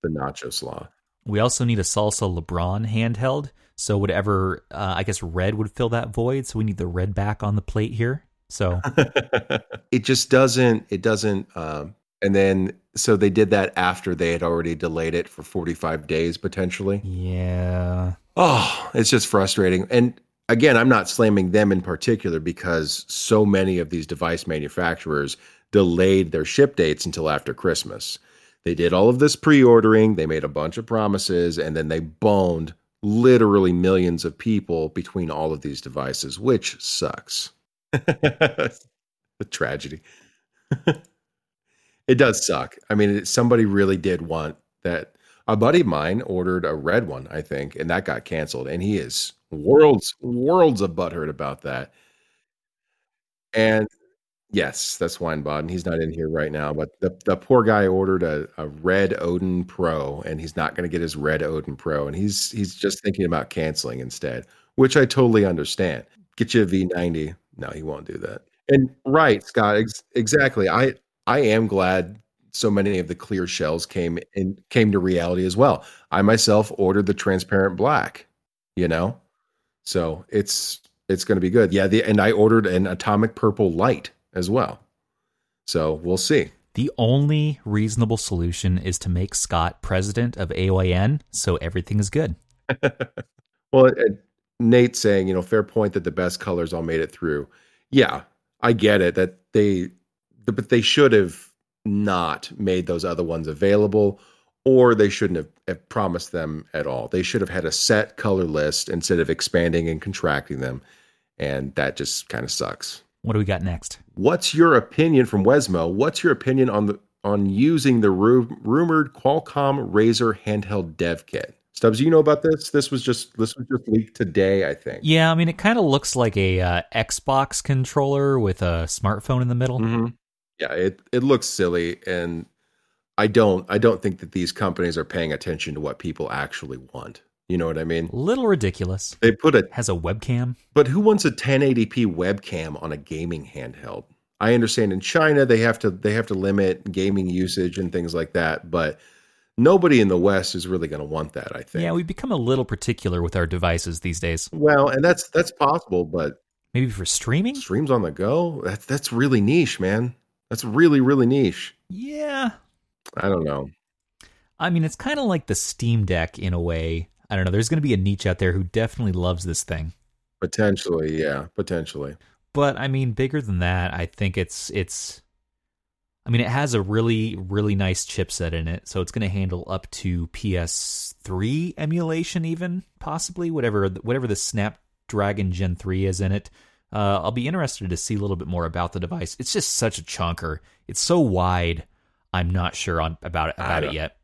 the nacho sloth. We also need a salsa LeBron handheld. So whatever, uh, I guess red would fill that void. So we need the red back on the plate here. So it just doesn't. It doesn't. Um, and then so they did that after they had already delayed it for 45 days potentially. yeah, Oh, it's just frustrating. And again, I'm not slamming them in particular because so many of these device manufacturers delayed their ship dates until after Christmas. They did all of this pre ordering, they made a bunch of promises, and then they boned literally millions of people between all of these devices, which sucks. a tragedy. it does suck. I mean, somebody really did want that. A buddy of mine ordered a red one, I think, and that got canceled. And he is worlds, worlds of butthurt about that. And yes, that's Weinbaden. He's not in here right now, but the, the poor guy ordered a, a red Odin Pro, and he's not going to get his red Odin Pro, and he's he's just thinking about canceling instead, which I totally understand. Get you a V90. No, he won't do that. And right, Scott, ex- exactly. I I am glad so many of the clear shells came in came to reality as well. I myself ordered the transparent black, you know? So it's it's going to be good. Yeah, the and I ordered an atomic purple light as well. So we'll see. the only reasonable solution is to make Scott president of AYN so everything is good. Well, Nate saying, you know, fair point that the best colors all made it through. Yeah, I get it that they, but they should have not made those other ones available, or they shouldn't have, have promised them at all. They should have had a set color list instead of expanding and contracting them, and that just kind of sucks. What do we got next? What's your opinion from Wesmo? What's your opinion on the on using the ru- rumored Qualcomm Razer handheld dev kit? Stubbs, you know about this? This was just this was just leaked today, I think. Yeah, I mean, it kind of looks like a uh, Xbox controller with a smartphone in the middle. hmm Yeah, it it looks silly, and I don't I don't think that these companies are paying attention to what people actually want. You know what I mean? Little ridiculous. They put a Has a webcam. But who wants a 1080p webcam on a gaming handheld? I understand in China they have to they have to limit gaming usage and things like that, but nobody in the West is really going to want that, I think. Yeah, we've become a little particular with our devices these days. well, and that's that's possible, but Maybe for streaming? streams on the go, that's that's really niche, man. That's really really niche. Yeah. I don't know. I mean, it's kind of like the Steam Deck in a way. I don't know. There's going to be a niche out there who definitely loves this thing. Potentially, yeah, potentially. But I mean, bigger than that, I think it's it's. I mean, it has a really really nice chipset in it, so it's going to handle up to PS3 emulation, even possibly whatever whatever the Snapdragon Gen 3 is in it. Uh, I'll be interested to see a little bit more about the device. It's just such a chunker. It's so wide. I'm not sure on about it about it yet.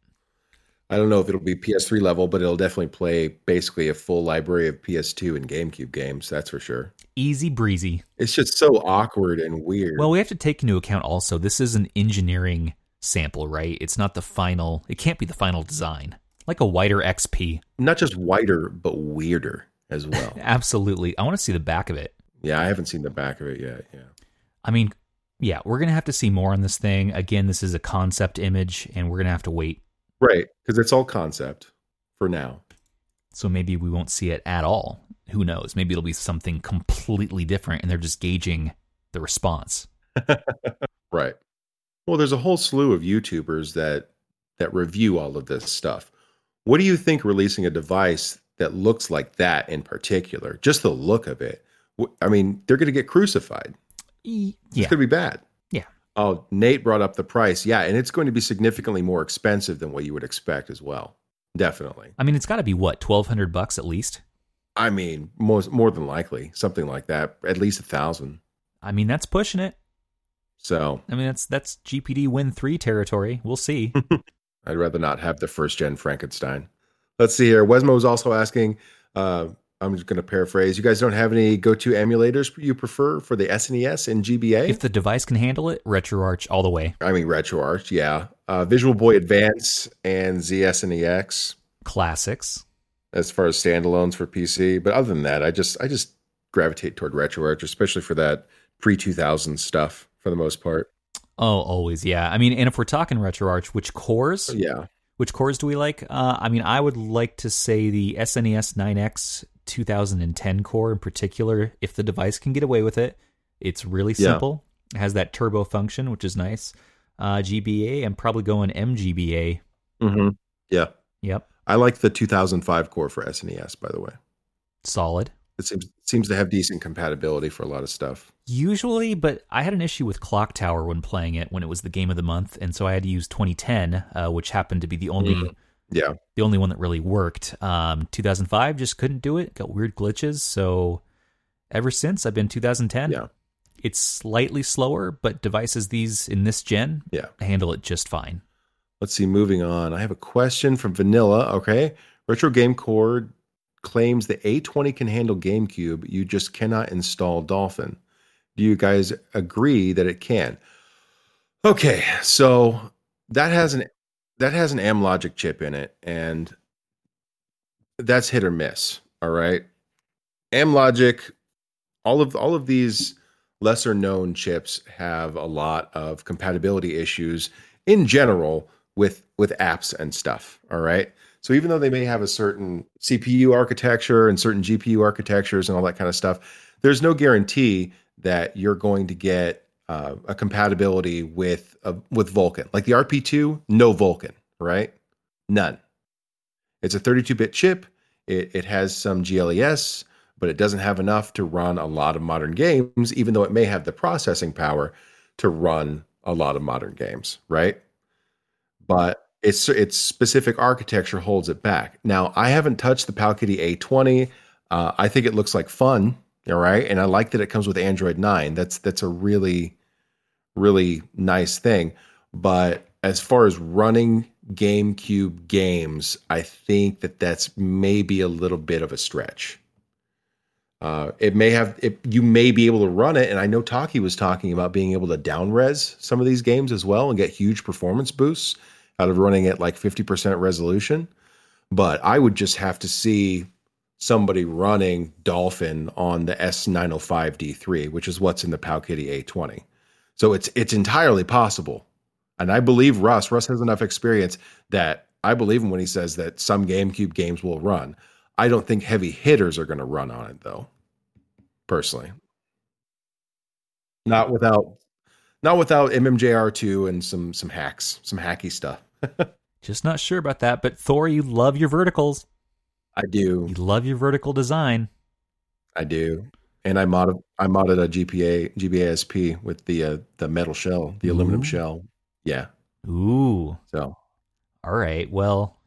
I don't know if it'll be PS3 level, but it'll definitely play basically a full library of PS2 and GameCube games. That's for sure. Easy breezy. It's just so awkward and weird. Well, we have to take into account also this is an engineering sample, right? It's not the final. It can't be the final design. Like a wider XP. Not just wider, but weirder as well. Absolutely. I want to see the back of it. Yeah, I haven't seen the back of it yet. Yeah. I mean, yeah, we're going to have to see more on this thing. Again, this is a concept image and we're going to have to wait Right, because it's all concept for now. So maybe we won't see it at all. Who knows? Maybe it'll be something completely different and they're just gauging the response. right. Well, there's a whole slew of YouTubers that that review all of this stuff. What do you think releasing a device that looks like that in particular, just the look of it? I mean, they're going to get crucified. Yeah. It's going to be bad. Oh, Nate brought up the price. Yeah, and it's going to be significantly more expensive than what you would expect as well. Definitely. I mean, it's got to be what, 1200 bucks at least? I mean, more more than likely, something like that, at least a thousand. I mean, that's pushing it. So, I mean, that's that's GPD Win 3 territory. We'll see. I'd rather not have the first gen Frankenstein. Let's see here. Wesmo was also asking, uh, I'm just going to paraphrase. You guys don't have any go-to emulators you prefer for the SNES and GBA? if the device can handle it, RetroArch all the way. I mean, RetroArch, yeah. Uh, Visual Boy Advance and ZSNES Classics. as far as standalones for PC. But other than that, I just I just gravitate toward RetroArch, especially for that pre 2000 stuff for the most part. Oh, always, yeah. I mean, and if we're talking RetroArch, which cores? Yeah. Which cores do we like? Uh, I mean, I would like to say the SNES 9X 2010 core in particular, if the device can get away with it. It's really Yeah. simple. It has that turbo function, which is nice. Uh, GBA, I'm probably going MGBA. Mm-hmm. Yeah. Yep, I like the 2005 core for SNES, by the way. solid. It seems seems to have decent compatibility for a lot of stuff. Usually, but I had an issue with Clock Tower when playing it when it was the game of the month, and so I had to use 2010, uh, which happened to be the only Mhm. Yeah. the only one that really worked. Um, 2005 just couldn't do it. Got weird glitches. So ever since I've been 2010. Yeah. It's slightly slower, but devices these in this gen Yeah. handle it just fine. Let's see. Moving on. I have a question from Vanilla. Okay. Retro Game Corps claims the A20 can handle GameCube. You just cannot install Dolphin. Do you guys agree that it can? Okay. So that has an that has an Amlogic chip in it, and that's hit or miss. All right. Amlogic, all of all of these lesser known chips have a lot of compatibility issues in general with with apps and stuff all right so even though they may have a certain cpu architecture and certain gpu architectures and all that kind of stuff there's no guarantee that you're going to get uh, a compatibility with uh, with vulkan like the rp2 no vulkan right none it's a 32-bit chip it, it has some gles but it doesn't have enough to run a lot of modern games even though it may have the processing power to run a lot of modern games right but its its specific architecture holds it back. Now, I haven't touched the Powkiddy A20. Uh, I think it looks like fun, all right, and I like that it comes with Android 9. That's that's a really really nice thing. But as far as running GameCube games, I think that that's maybe a little bit of a stretch. Uh, it may have it, you may be able to run it, and I know Taki was talking about being able to down res some of these games as well and get huge performance boosts out of running at like 50% resolution. But I would just have to see somebody running Dolphin on the S905D3, which is what's in the Powkiddy A20. So it's it's entirely possible. And I believe Russ, Russ has enough experience that I believe him when he says that some GameCube games will run. I don't think heavy hitters are going to run on it though. Personally. Not without not without MMJR2 and some some hacks, some hacky stuff. Just not sure about that. But Thor, you love your verticals. I do. You love your vertical design. I do. And I mod I modded a GPA GBASP with the uh, the metal shell, the aluminum shell. Yeah. Ooh. So All right. Well,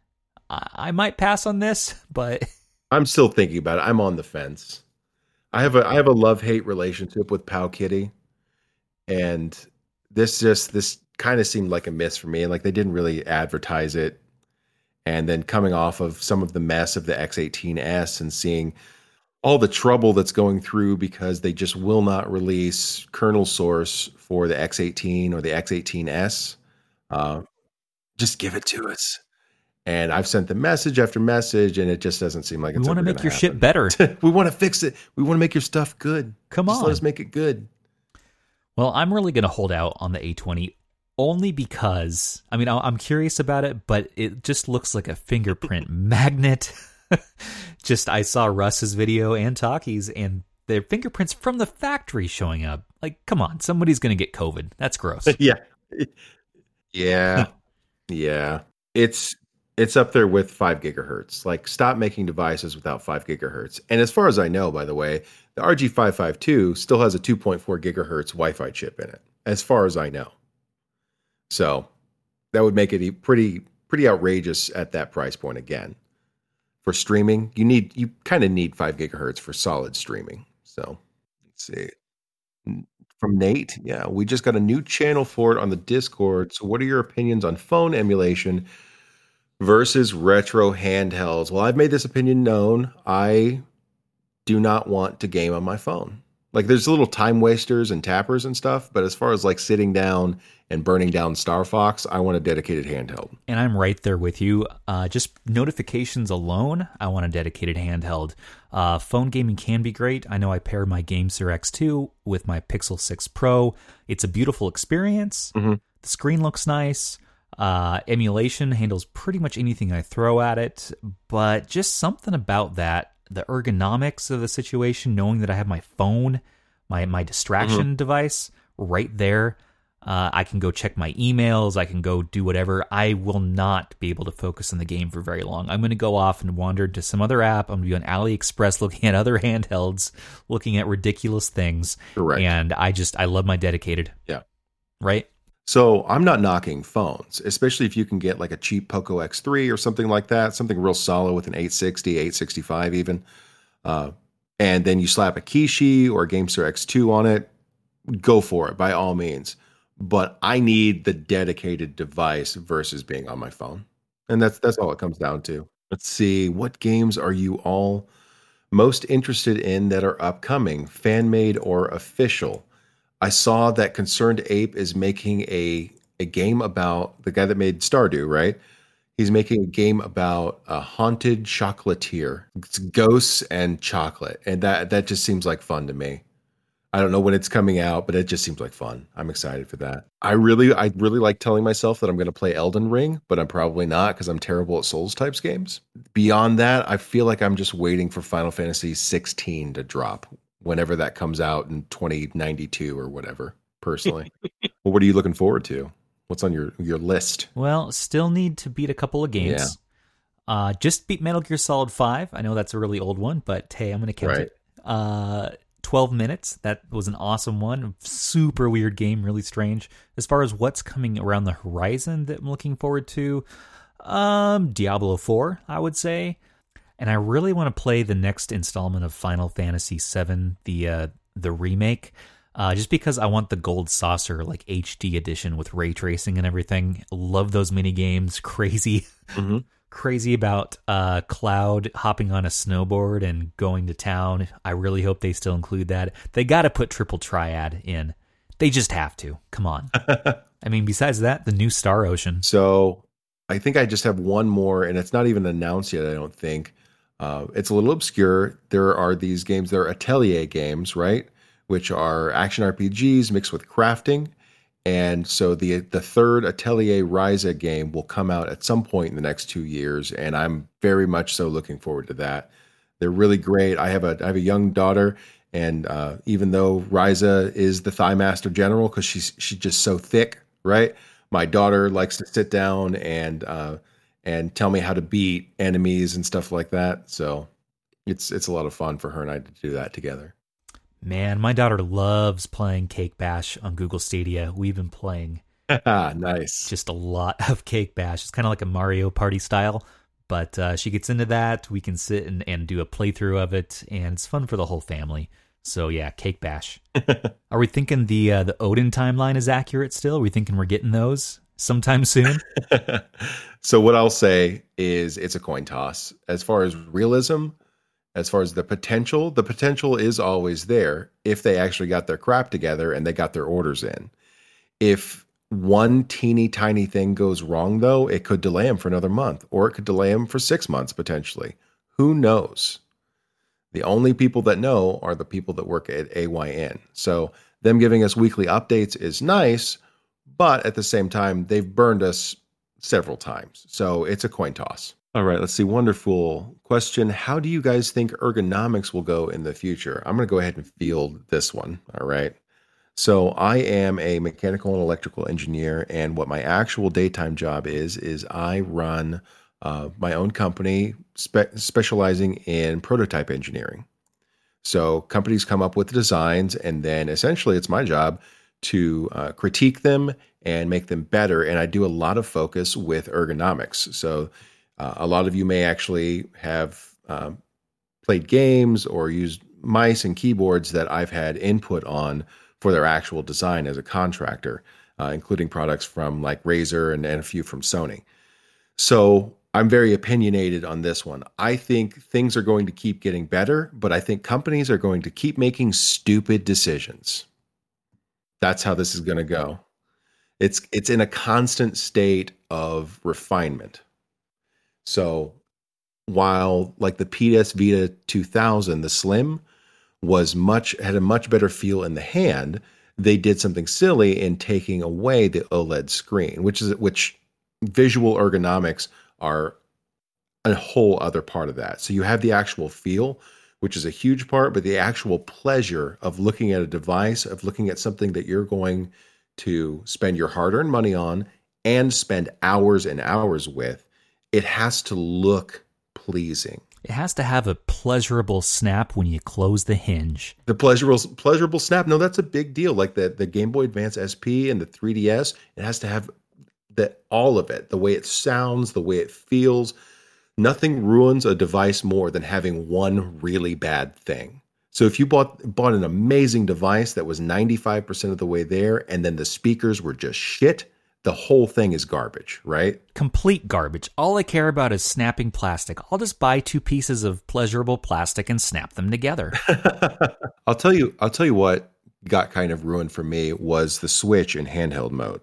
I, I might pass on this, but I'm still thinking about it. I'm on the fence. I have a I have a love hate relationship with Powkiddy, and this just this kind of seemed like a miss for me. And like they didn't really advertise it, and then coming off of some of the mess of the X18s and seeing all the trouble that's going through because they just will not release kernel source for the X18 or the X18s. Uh, just give it to us. And I've sent them message after message, and it just doesn't seem like it's. we want to make your shit better. we want to fix it. We want to make your stuff good. Come Just on. let us make it good. Well, I'm really going to hold out on the A20 only because, I mean, I'm curious about it, but it just looks like a fingerprint magnet. just, I saw Russ's video and Talkies and their fingerprints from the factory showing up. Like, come on, somebody's going to get COVID. That's gross. yeah, yeah, yeah. It's it's up there with five gigahertz. Like, stop making devices without five gigahertz. And as far as I know, by the way, the RG five five two still has a two point four gigahertz Wi-Fi chip in it. As far as I know, so that would make it e- pretty pretty outrageous at that price point again. For streaming, you need you kind of need five gigahertz for solid streaming. So let's see. From Nate, yeah, we just got a new channel for it on the Discord. So, what are your opinions on phone emulation versus retro handhelds? Well, I've made this opinion known. I do not want to game on my phone. Like, there's little time wasters and tappers and stuff, but as far as like sitting down and burning down Star Fox, I want a dedicated handheld. and I'm right there with you. Uh, just notifications alone, I want a dedicated handheld. Uh, phone gaming can be great. I know I pair my GameSir X2 with my Pixel 6 Pro. It's a beautiful experience. Mhm. The screen looks nice. Uh, emulation handles pretty much anything I throw at it, but just something about that, the ergonomics of the situation, knowing that I have my phone, my my distraction device right there. Uh, I can go check my emails. I can go do whatever. I will not be able to focus on the game for very long. I'm going to go off and wander to some other app. I'm going to be on AliExpress looking at other handhelds, looking at ridiculous things. Correct. And I just, I love my dedicated. Yeah. Right? So I'm not knocking phones, especially if you can get like a cheap Poco X3 or something like that, something real solid with an 860, 865 even. Uh, and then you slap a Kishi or a GameSir X2 on it, go for it by all means. But I need the dedicated device versus being on my phone. And that's that's all it comes down to. Let's see, what games are you all most interested in that are upcoming, fan made or official? I saw that Concerned Ape is making a a game about the guy that made Stardew, right? He's making a game about a haunted chocolatier. It's ghosts and chocolate, and that that just seems like fun to me. I don't know when it's coming out, but it just seems like fun. I'm excited for that. I really, I really like telling myself that I'm going to play Elden Ring, but I'm probably not because I'm terrible at Souls types games. Beyond that, I feel like I'm just waiting for Final Fantasy 16 to drop whenever that comes out in 2092 or whatever. Personally, well, what are you looking forward to? What's on your your list? Well, still need to beat a couple of games. Yeah. Uh, just beat Metal Gear Solid 5. I know that's a really old one, but hey, I'm going to count Right. it. Uh, 12 minutes. That was an awesome one. Super weird game, really strange. As far as what's coming around the horizon that I'm looking forward to, um, Diablo 4, I would say. And I really want to play the next installment of Final Fantasy VII, the uh, the remake, uh, just because I want the gold saucer like HD edition with ray tracing and everything. Love those mini games. Crazy, Mhm. crazy about uh, Cloud hopping on a snowboard and going to town. I really hope they still include that. They got to put Triple Triad in. They just have to. Come on. I mean, besides that, the new Star Ocean. So I think I just have one more, and it's not even announced yet. I don't think uh, it's a little obscure. There are these games. There are Atelier games, right, which are action RPGs mixed with crafting. And so the the third Atelier Ryza game will come out at some point in the next two years, and I'm very much so looking forward to that. They're really great. I have a I have a young daughter, and uh, even though Ryza is the Thigh Master General because she's she's just so thick, right? my daughter likes to sit down and uh, and tell me how to beat enemies and stuff like that. So it's it's a lot of fun for her and I to do that together. Man, my daughter loves playing Cake Bash on Google Stadia. We've been playing nice. just a lot of Cake Bash. It's kind of like a Mario Party style, but uh, she gets into that. We can sit and, and do a playthrough of it, and it's fun for the whole family. So yeah, Cake Bash. Are we thinking the uh, the Odin timeline is accurate still? Are we thinking we're getting those sometime soon? so what I'll say is it's a coin toss. As far as realism, as far as the potential, the potential is always there if they actually got their crap together and they got their orders in. If one teeny tiny thing goes wrong, though, it could delay them for another month or it could delay them for six months potentially. Who knows? The only people that know are the people that work at AYN. So, them giving us weekly updates is nice, but at the same time, they've burned us several times. So, it's a coin toss. All right, let's see. Wonderful question. How do you guys think ergonomics will go in the future? I'm going to go ahead and field this one. All right. So I am a mechanical and electrical engineer, and what my actual daytime job is is I run uh, my own company spe- specializing in prototype engineering. So companies come up with designs, and then essentially it's my job to uh, critique them and make them better. And I do a lot of focus with ergonomics. So uh, a lot of you may actually have um, played games or used mice and keyboards that I've had input on for their actual design as a contractor, uh, including products from like Razer and, and a few from Sony. So I'm very opinionated on this one. I think things are going to keep getting better, but I think companies are going to keep making stupid decisions. That's how this is going to go. It's it's in a constant state of refinement. So while like the PS Vita 2000, the Slim was much had a much better feel in the hand, they did something silly in taking away the OLED screen, which is which visual ergonomics are a whole other part of that. So you have the actual feel, which is a huge part, but the actual pleasure of looking at a device, of looking at something that you're going to spend your hard-earned money on and spend hours and hours with it has to look pleasing. It has to have a pleasurable snap when you close the hinge. The pleasurable pleasurable snap. No, that's a big deal. Like the the Game Boy Advance SP and the 3DS, it has to have that all of it. The way it sounds, the way it feels. Nothing ruins a device more than having one really bad thing. So if you bought bought an amazing device that was 95% of the way there and then the speakers were just shit, the whole thing is garbage, right? Complete garbage. All I care about is snapping plastic. I'll just buy two pieces of pleasurable plastic and snap them together. I'll tell you I'll tell you what got kind of ruined for me was the switch in handheld mode.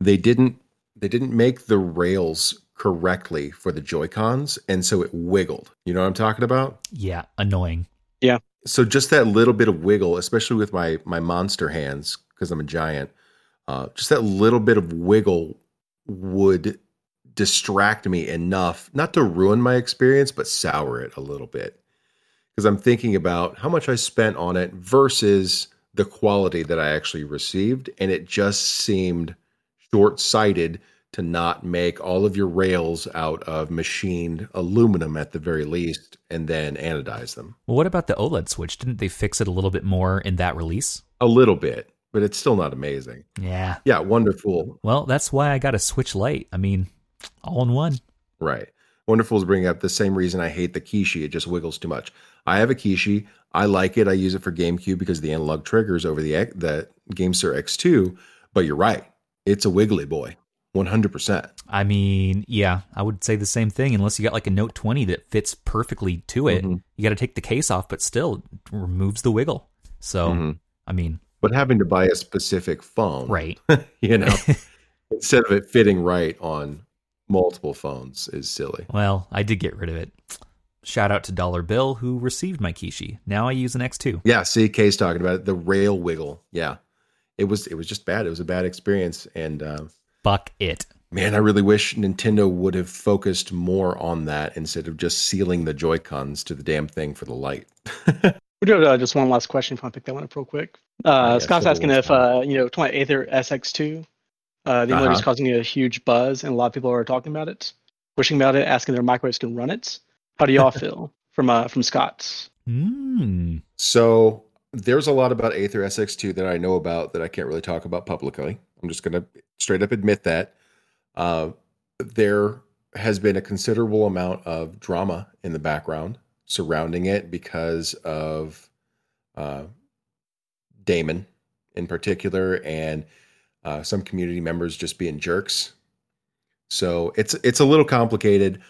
They didn't they didn't make the rails correctly for the Joy-Cons and so it wiggled. You know what I'm talking about? Yeah, annoying. Yeah. So just that little bit of wiggle, especially with my my monster hands because I'm a giant uh, just that little bit of wiggle would distract me enough, not to ruin my experience, but sour it a little bit. Because I'm thinking about how much I spent on it versus the quality that I actually received. And it just seemed short sighted to not make all of your rails out of machined aluminum at the very least and then anodize them. Well, what about the OLED switch? Didn't they fix it a little bit more in that release? A little bit but it's still not amazing. Yeah. Yeah, wonderful. Well, that's why I got a Switch Lite. I mean, all in one. Right. Wonderful is bringing up the same reason I hate the Kishi. It just wiggles too much. I have a Kishi. I like it. I use it for GameCube because the analog triggers over the the GameSir X2. But you're right. It's a wiggly boy. 100%. I mean, yeah, I would say the same thing unless you got like a Note 20 that fits perfectly to it. Mm-hmm. You got to take the case off, but still removes the wiggle. So, mm-hmm. I mean, but having to buy a specific phone, right? you know, instead of it fitting right on multiple phones is silly. Well, I did get rid of it. Shout out to Dollar Bill who received my Kishi. Now I use an X2. Yeah, see, Kay's talking about it. The rail wiggle. Yeah, it was it was just bad. It was a bad experience, and uh, fuck it. Man, I really wish Nintendo would have focused more on that instead of just sealing the Joy Cons to the damn thing for the light. We do have uh, just one last question. If I pick that one up real quick. Uh, yeah, Scott's asking if uh, you know, talking about Aether SX2, Uh, the emoji is Uh-huh. causing a huge buzz, and a lot of people are talking about it, wishing about it, asking their microwaves can run it. How do y'all feel from uh, from Scott's? Hmm. So there's a lot about Aether SX2 that I know about that I can't really talk about publicly. I'm just going to straight up admit that. Uh, there has been a considerable amount of drama in the background surrounding it because of uh, Damon in particular and uh, some community members just being jerks. So it's it's a little complicated.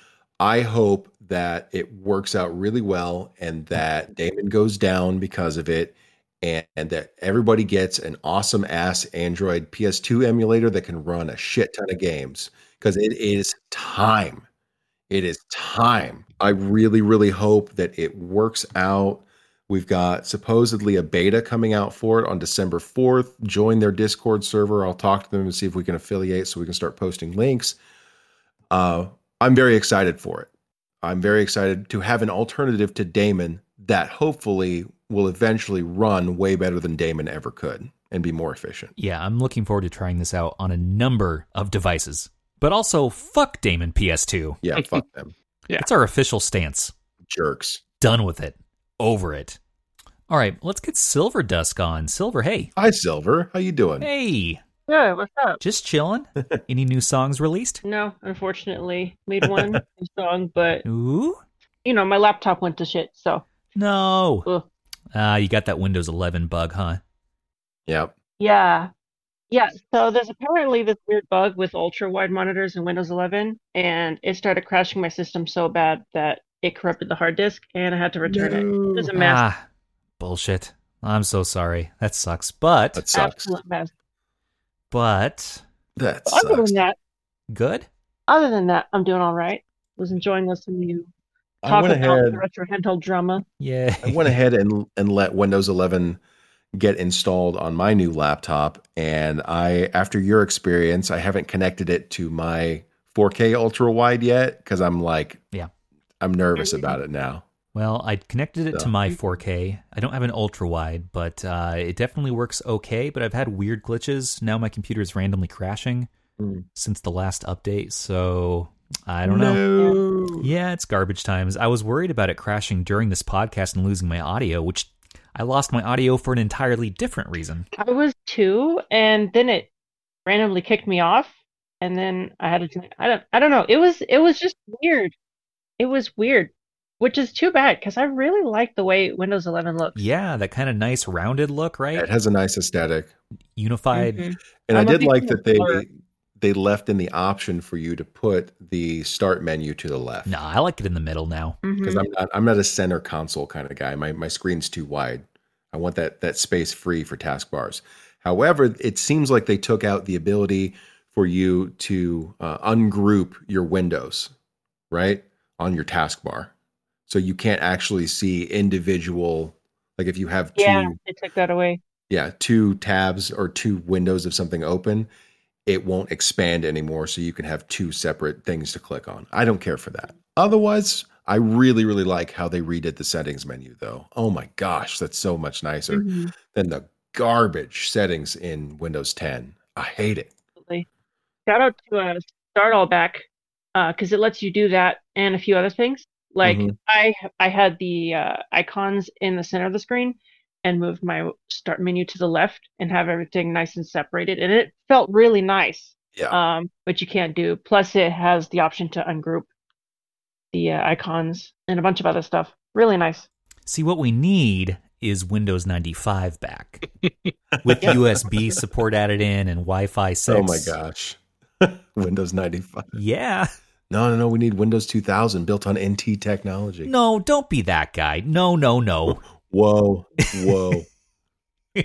I hope that it works out really well and that Damon goes down because of it and, and that everybody gets an awesome ass Android PS2 emulator that can run a shit ton of games because it is time. It is time. I really, really hope that it works out. We've got supposedly a beta coming out for it on December 4th. Join their Discord server. I'll talk to them and see if we can affiliate so we can start posting links. Uh, I'm very excited for it. I'm very excited to have an alternative to Damon that hopefully will eventually run way better than Damon ever could and be more efficient. Yeah, I'm looking forward to trying this out on a number of devices. But also, fuck Damon PS2. Yeah, fuck them. Yeah. It's our official stance. Jerks. Done with it. Over it. All right, let's get Silver Dusk on. Silver, hey. Hi, Silver. How you doing? Hey. Yeah, what's up? Just chilling. Any new songs released? No, unfortunately, made one new song, but Ooh. you know my laptop went to shit. So No. Ugh. Ah, you got that Windows 11 bug, huh? Yep. yeah, yeah. So there's apparently this weird bug with ultra wide monitors in Windows 11, and it started crashing my system so bad that it corrupted the hard disk, and I had to return it. It was a mess, Ah, bullshit. I'm so sorry. That sucks. But, That sucks. absolute mess. But, that's other than that, good? other than that, I'm doing all right. Was enjoying listening to you talk about ahead. the retro handheld drama. Yeah. I went ahead and and let Windows 11 get installed on my new laptop, and I, after your experience, I haven't connected it to my 4K ultra wide yet because I'm like, Yeah. I'm nervous about it now. Well, I connected it to my 4K. I don't have an ultra wide, but uh, it definitely works okay. But I've had weird glitches. Now my computer is randomly crashing Hmm. since the last update. So I don't know. know. Yeah, it's garbage times. I was worried about it crashing during this podcast and losing my audio, which I lost my audio for an entirely different reason. I was two, and then it randomly kicked me off, and then I had to. I don't. I don't know. It was. It was just weird. It was weird, which is too bad because I really like the way Windows 11 looks. Yeah, that kind of nice rounded look, right? It has a nice aesthetic, Unified. Mhm. and I I'm a did like that they color. they left in the option for you to put the start menu to the left. No, I like it in the middle now. because Mhm. I'm not I'm not a center console kind of guy. My my screen's too wide. I want that that space free for taskbars. However, it seems like they took out the ability for you to uh, ungroup your windows, right, on your taskbar. So you can't actually see individual like if you have two Yeah, they took that away. yeah, two tabs or two windows of something open, it won't expand anymore. So you can have two separate things to click on. I don't care for that. Otherwise, I really, really like how they redid the settings menu, though. Oh my gosh, that's so much nicer Mhm. than the garbage settings in Windows 10. I hate it. Absolutely. Shout out to uh, StartAllBack because it lets you do that and a few other things. Like Mhm. I I had the uh, icons in the center of the screen and moved my start menu to the left and have everything nice and separated, and it felt really nice. Yeah. Um, but you can't do. Plus, it has the option to ungroup the uh, icons and a bunch of other stuff. Really nice. See, what we need is Windows 95 back with USB support added in and Wi Fi 6. Oh my gosh. Windows 95. Yeah. No, no, no. We need Windows 2000 built on NT technology. No, don't be that guy. No, no, no. Whoa. Whoa.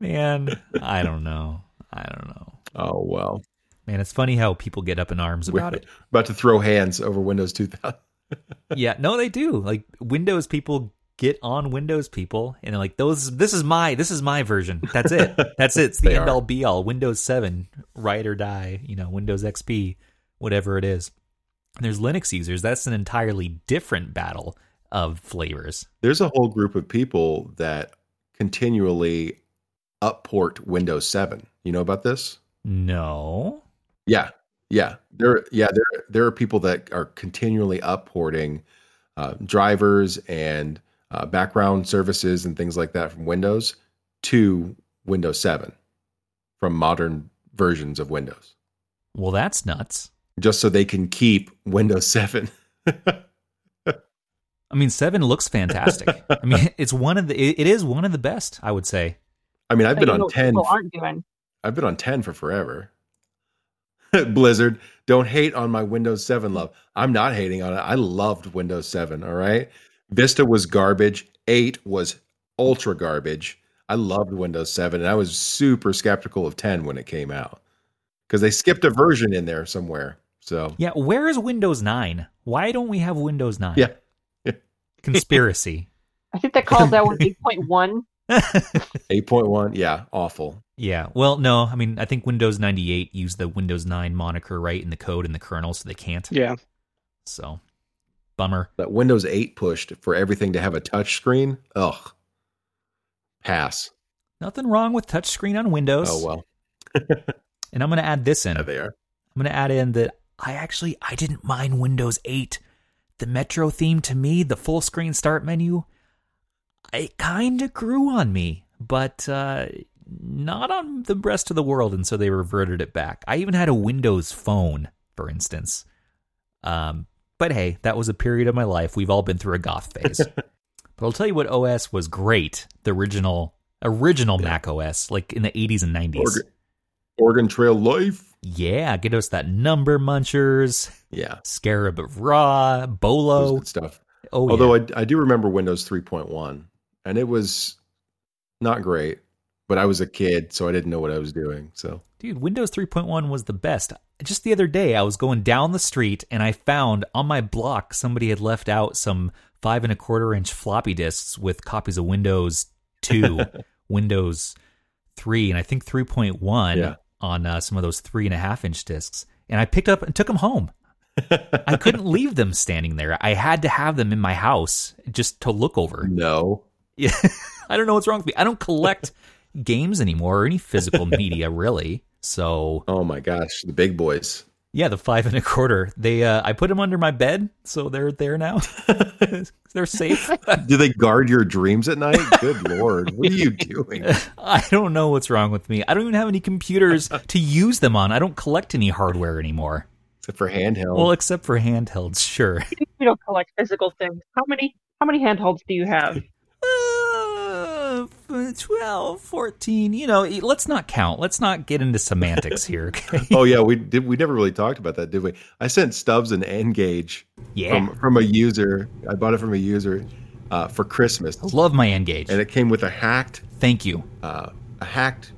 Man, I don't know. I don't know. oh, well. Man, it's funny how people get up in arms about We're it. about to throw hands over Windows 2000. Yeah, no, they do. Like Windows people get on Windows people and they're like those this is my this is my version. That's it. That's it. It's the end all be all. Windows 7, ride or die, you know, Windows XP, whatever it is. And there's Linux users. That's an entirely different battle of flavors. There's a whole group of people that continually upport Windows 7 You know about this? No. Yeah, yeah. There, yeah. There, there are people that are continually upporting uh, drivers and uh, background services and things like that from Windows to Windows 7 from modern versions of Windows, Well, that's nuts. just so they can keep Windows 7. I mean, seven looks fantastic. I mean, it's one of the. It, it is one of the best, I would say. I mean, I've been But you know on 10. People aren't doing. I've been on 10 for forever. Blizzard, don't hate on my Windows 7 love. I'm not hating on it. I loved Windows 7, all right? Vista was garbage. 8 was ultra garbage. I loved Windows 7 and I was super skeptical of 10 when it came out cuz they skipped a version in there somewhere. So, Yeah, where is Windows 9? Why don't we have Windows 9? yeah. Conspiracy. I think that calls that one 8.1. 8.1, yeah, awful. yeah. Well, no, I mean, I think Windows 98 used the Windows 9 moniker right in the code in the kernel, so they can't. Yeah. So, bummer. That Windows 8 pushed for everything to have a touch screen. Ugh. Pass. Nothing wrong with touchscreen on Windows. Oh well. And I'm going to add this in. Yeah, they are. I'm going to add in that I actually I didn't mind Windows 8. The Metro theme to me, the full screen start menu, it kind of grew on me, but uh, not on the rest of the world, and so they reverted it back. I even had a Windows phone, for instance. Um, but hey, that was a period of my life. We've all been through a goth phase. but I'll tell you what OS was great. The original original Mac OS, like in the 80s and 90s. Oregon, Oregon Trail Life. Yeah, get us that number munchers, Yeah. Scarab of Ra, Bolo. good stuff. Oh, Although yeah. I, I do remember Windows 3.1, and it was not great, but I was a kid, so I didn't know what I was doing. So dude, Windows 3.1 was the best. Just the other day, I was going down the street and I found on my block somebody had left out some five and a quarter inch floppy disks with copies of Windows 2, Windows 3, and I think 3.1 Yeah. on uh, some of those three and a half inch disks. And I picked up and took them home. I couldn't leave them standing there. I had to have them in my house just to look over. no, Yeah, I don't know what's wrong with me. I don't collect games anymore or any physical media really. So oh my gosh, the big boys. yeah, the five and a quarter. They uh, I put them under my bed, so they're there now. they're safe. Do they guard your dreams at night? Good lord, what are you doing? I don't know what's wrong with me. I don't even have any computers to use them on. I don't collect any hardware anymore. Except for handheld. Well, except for handhelds, sure. You don't collect physical things. How many how many handholds do you have? Uh, 12, 14, you know, let's not count. Let's not get into semantics here. Okay? oh yeah, we did. We never really talked about that, did we? I sent Stubbs an N-Gage Yeah. from from a user. I bought it from a user uh, for Christmas, Love my N-Gage. and it came with a hacked Thank you. uh, a hacked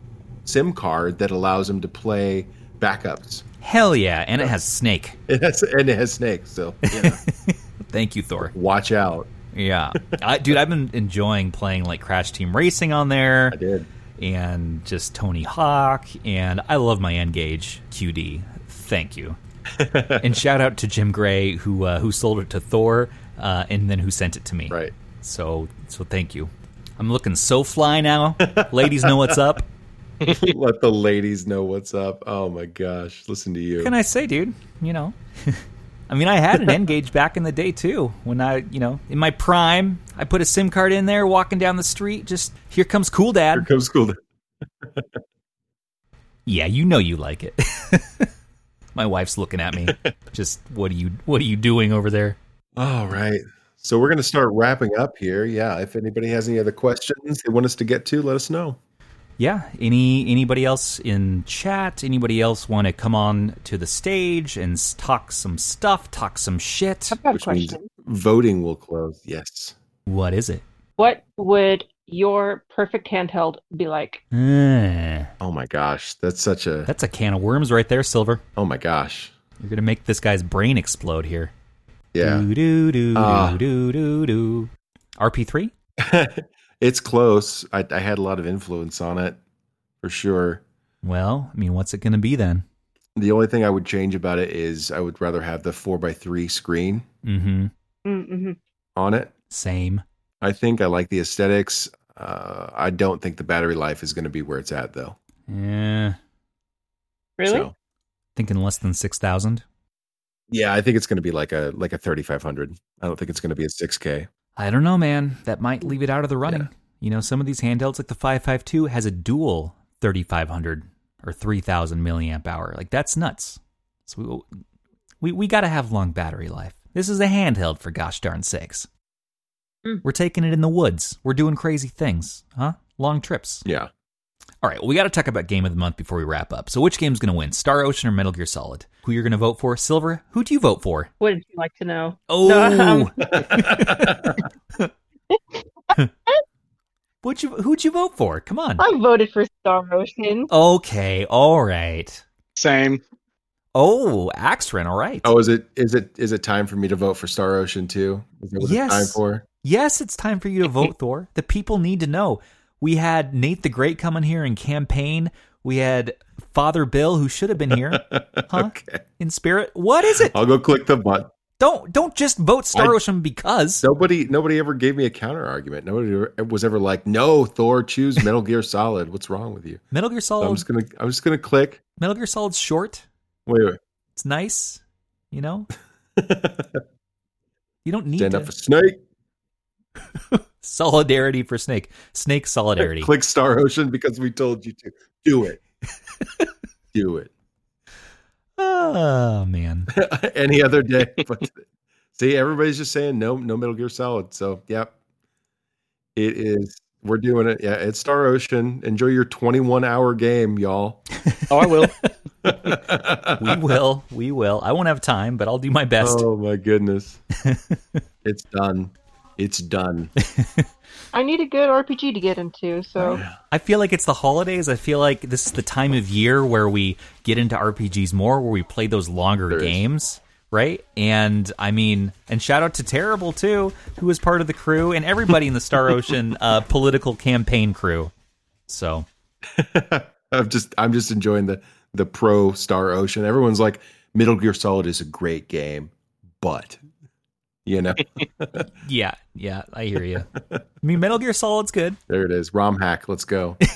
SIM card that allows him to play backups. Hell yeah, and it has Snake. It has and it has snakes, so yeah, Thank you, Thor. watch out. Yeah, I, dude, I've been enjoying playing like Crash Team Racing on there, I did. and just Tony Hawk, and I love my N-Gage QD. Thank you, and shout out to Jim Gray who uh, who sold it to Thor, uh, and then who sent it to me. Right. So so thank you. I'm looking so fly now. Ladies know what's up. Let the ladies know what's up. Oh my gosh, listen to you. What can I say, dude? You know. I mean, I had an N-Gage back in the day too. When I, you know, in my prime, I put a SIM card in there, walking down the street. Just here comes Cool dad. Here Dad. comes school. Yeah, you know you like it. my wife's looking at me. Just what are you, what are you doing over there? All right. So we're going to start wrapping up here. Yeah. If anybody has any other questions they want us to get to, let us know. Yeah. Any anybody else in chat? Anybody else want to come on to the stage and talk some stuff, talk some shit? I've got a Which means question. voting will close. Yes. What is it? What would your perfect handheld be like? Uh, Oh my gosh. That's such a. that's a can of worms right there, Silver. Oh my gosh. You're gonna make this guy's brain explode here. Yeah. Do do do Ah. do do do. RP3? It's close. I, I had a lot of influence on it for sure. Well, I mean, what's it gonna be then? The only thing I would change about it is I would rather have the 4x3 screen Mm-hmm. Mm-hmm. on it. Same. I think I like the aesthetics. Uh, I don't think the battery life is going to be where it's at, though. Yeah. Really? So, Thinking less than six thousand. yeah, I think it's going to be like a like a 3500. I don't think it's going to be a 6K. I don't know, man. That might leave it out of the running. Yeah. You know, some of these handhelds, like the 552, has a dual 3500 or 3000 milliamp hour. Like that's nuts. So we we, we got to have long battery life. This is a handheld for gosh darn sakes. Hmm. We're taking it in the woods. We're doing crazy things, huh? Long trips. Yeah. All right, well, we got to talk about game of the month before we wrap up. So, which game's going to win, Star Ocean or Metal Gear Solid? Who you're going to vote for? Silver, who do you vote for? What did you like to know? Oh, No, um, What'd you, who'd you vote for? Come on. I voted for Star Ocean. Okay, all right. Same. Oh, Axren, all right. Oh, is it is it is it time for me to vote for Star Ocean too? Is that Yes. it's time for? Yes, it's time for you to vote, Thor. The people need to know. We had Nate the Great coming here and campaign. We had Father Bill, who should have been here Huh? Okay. in spirit. What is it? I'll go click the button. Don't don't just vote Star I- Ocean because. Nobody nobody ever gave me a counter argument. Nobody was ever like, "No, Thor, choose Metal Gear Solid." What's wrong with you? Metal Gear So I'm Solid. just gonna I'm just gonna click. Metal Gear Solid's short. Wait, wait. It's nice. You know, you don't need Stand to. up for Snake. solidarity for Snake. Snake solidarity. Click Star Ocean because we told you to. Do it. Do it. Oh man. Any other day. But see, everybody's just saying no, no Metal Gear Solid. So yep. It is we're doing it. Yeah, it's Star Ocean. Enjoy your 21 hour game, y'all. Oh, I will. we will. We will. I won't have time, but I'll do my best. Oh my goodness. it's done. It's done. I need a good RPG to get into, so I feel like it's the holidays. I feel like this is the time of year where we get into RPGs more, where we play those longer There is. games, right? And I mean, and shout out to Terrible too, who was part of the crew, and everybody in the Star Ocean uh, political campaign crew. So I'm just I'm just enjoying the the pro Star Ocean. Everyone's like Metal Gear Solid is a great game, but you know, yeah, yeah, I hear you. I mean, Metal Gear Solid's good. there it is. ROM hack. Let's go.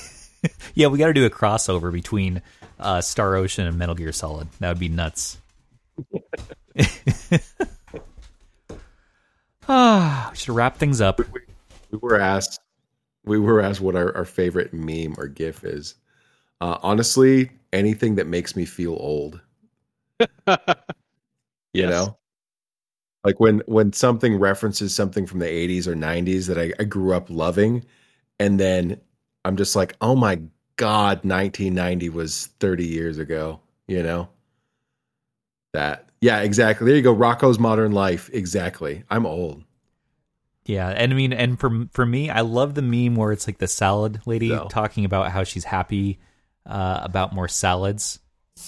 Yeah, we got to do a crossover between uh, Star Ocean and Metal Gear Solid. That would be nuts. Ah, we should wrap things up. we were asked we were asked what our, our favorite meme or gif is uh, honestly anything that makes me feel old you Yes. know like when when something references something from the 80s or 90s that I, I grew up loving and then i'm just like oh my god 1990 was 30 years ago you know? That yeah exactly. There you go Rocko's modern life. Exactly. I'm old. Yeah, and I mean, and for for me, I love the meme where it's like the salad lady talking about how she's happy uh, about more salads.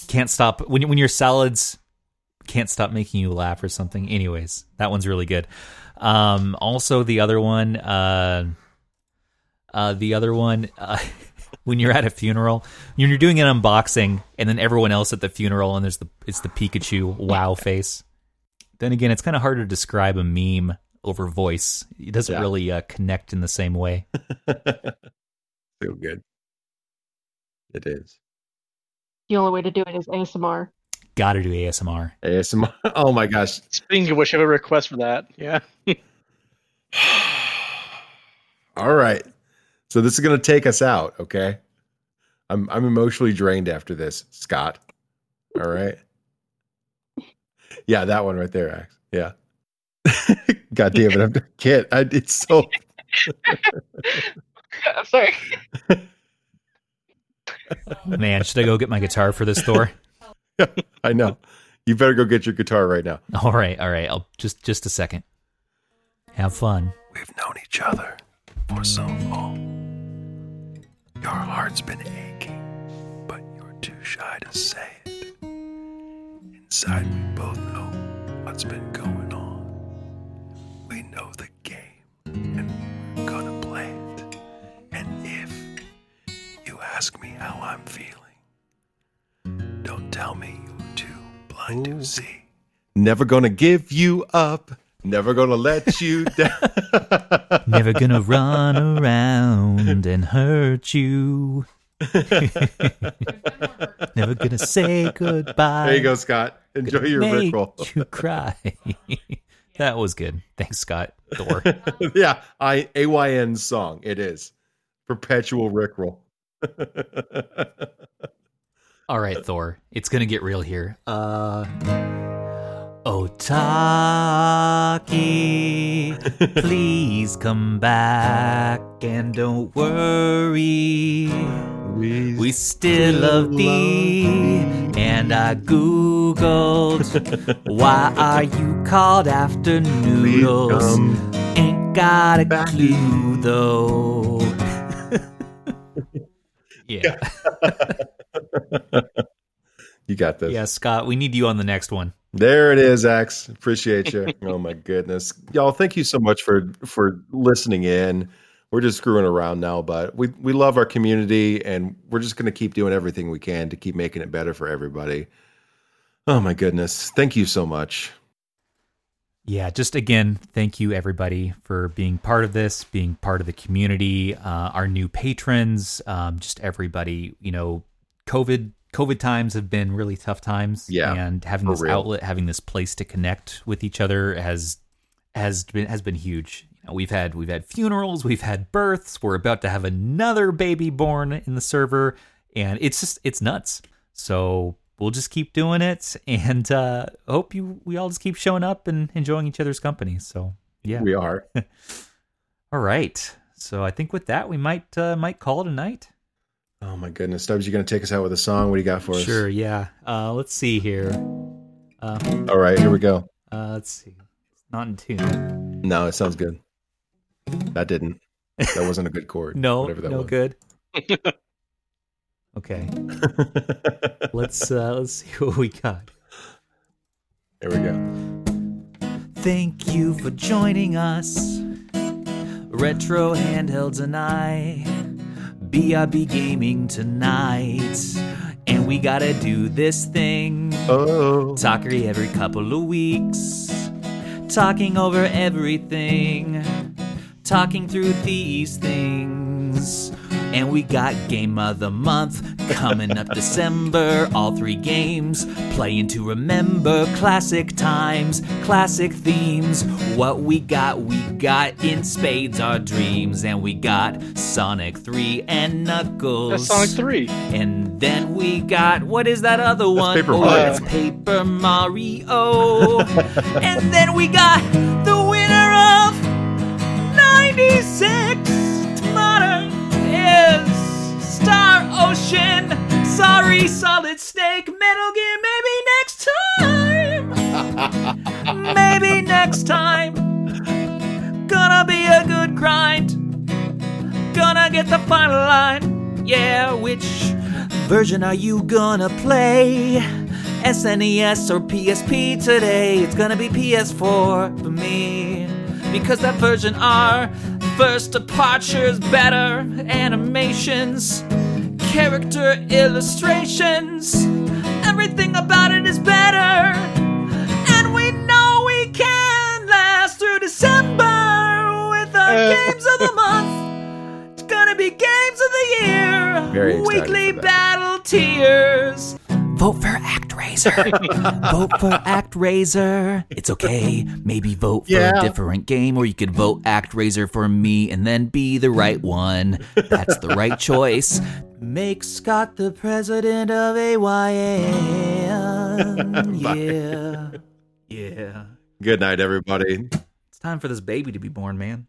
Can't stop when when your salads can't stop making you laugh or something. Anyways, that one's really good. Um, also, the other one, uh, uh, the other one, uh, when you're at a funeral, when you're doing an unboxing, and then everyone else at the funeral, and there's the it's the Pikachu wow face. Then again, it's kind of hard to describe a meme over voice. It doesn't Yeah. really uh, connect in the same way. feel good it is the only way to do it is ASMR. Got to do ASMR. ASMR. Oh my gosh. Speaking of which, I have a request for that. Yeah. All right. So this is going to take us out, okay? I'm I'm emotionally drained after this, Scott. All right. Yeah, that one right there, Ax. Yeah. God damn it, I'm can't. I it's so I'm sorry. Man, should I go get my guitar for this Thor? I know. You better go get your guitar right now. all right, all right. I'll just just a second. Have fun. We've known each other for so long. Your heart's been aching, but you're too shy to say it. Inside, we both know what's been going on. Blind to see. Never gonna give you up. Never gonna let you down. Never gonna run around and hurt you. Never gonna say goodbye. There you go, Scott. Enjoy your Make Rickroll. you cry. that was good. Thanks, Scott. Thor. yeah, I AYN song. It is perpetual Rickroll. All right, Thor. It's gonna get real here. Uh Otaki, please come back and don't worry. We still love thee. And I googled why are you called after noodles? Ain't got a clue though. yeah. You got this. Yeah, Scott, we need you on the next one. There it is, X. Appreciate you. oh my goodness, y'all! Thank you so much for for listening in. We're just screwing around now, but we we love our community, and we're just going to keep doing everything we can to keep making it better for everybody. Oh my goodness, thank you so much. Yeah, just again, thank you everybody for being part of this, being part of the community, uh, our new patrons, um, just everybody. You know, COVID COVID times have been really tough times, Yeah, and having this real. outlet, having this place to connect with each other has has been has been huge. You know, we've had we've had funerals, we've had births, we're about to have another baby born in the server, and it's just it's nuts. So we'll just keep doing it, and uh, hope you we all just keep showing up and enjoying each other's company. So yeah, We are. all right. So I think with that we might uh, might call it a night. Oh my goodness, Stubbs, you going to take us out with a song? What do you got for us? Sure, yeah. Uh, let's see here. Uh, All right, here we go. uh, let's see. It's not in tune. No, it sounds good. That didn't. That wasn't a good chord. No, whatever that no was. good. Okay, let's uh, let's see what we got. Here we go. Thank you for joining us. Retro Handhelds and I. BRB Gaming tonight. And we gotta do this thing. Oh, Talkery every couple of weeks. Talking over everything. Talking through these things. And we got Game of the Month coming up December. All three games playing to remember classic times, classic themes. What we got, we got in spades our dreams. And we got Sonic 3 and Knuckles. That's Sonic 3. And then we got what is that other one? Paper oh, Mario. it's Paper Mario. and then we got the winner of 96 Ocean. Sorry, Solid Snake, Metal Gear. Maybe next time. maybe next time. Gonna be a good grind. Gonna get the final line. Yeah, which version are you gonna play? SNES or PSP today? It's gonna be PS4 for me. Because that version R, first departure's better, animations, character illustrations, everything about it is better. And we know we can last through December with our Uh. games of the month. It's gonna be games of the year. Weekly battle tiers. Vote for ActRaiser. vote for ActRaiser. It's okay. Maybe vote for Yeah. a different game, or you could vote ActRaiser for me and then be the right one. That's the right choice. Make Scott the president of AYN. Yeah. Yeah. good night, everybody. It's time for this baby to be born, man.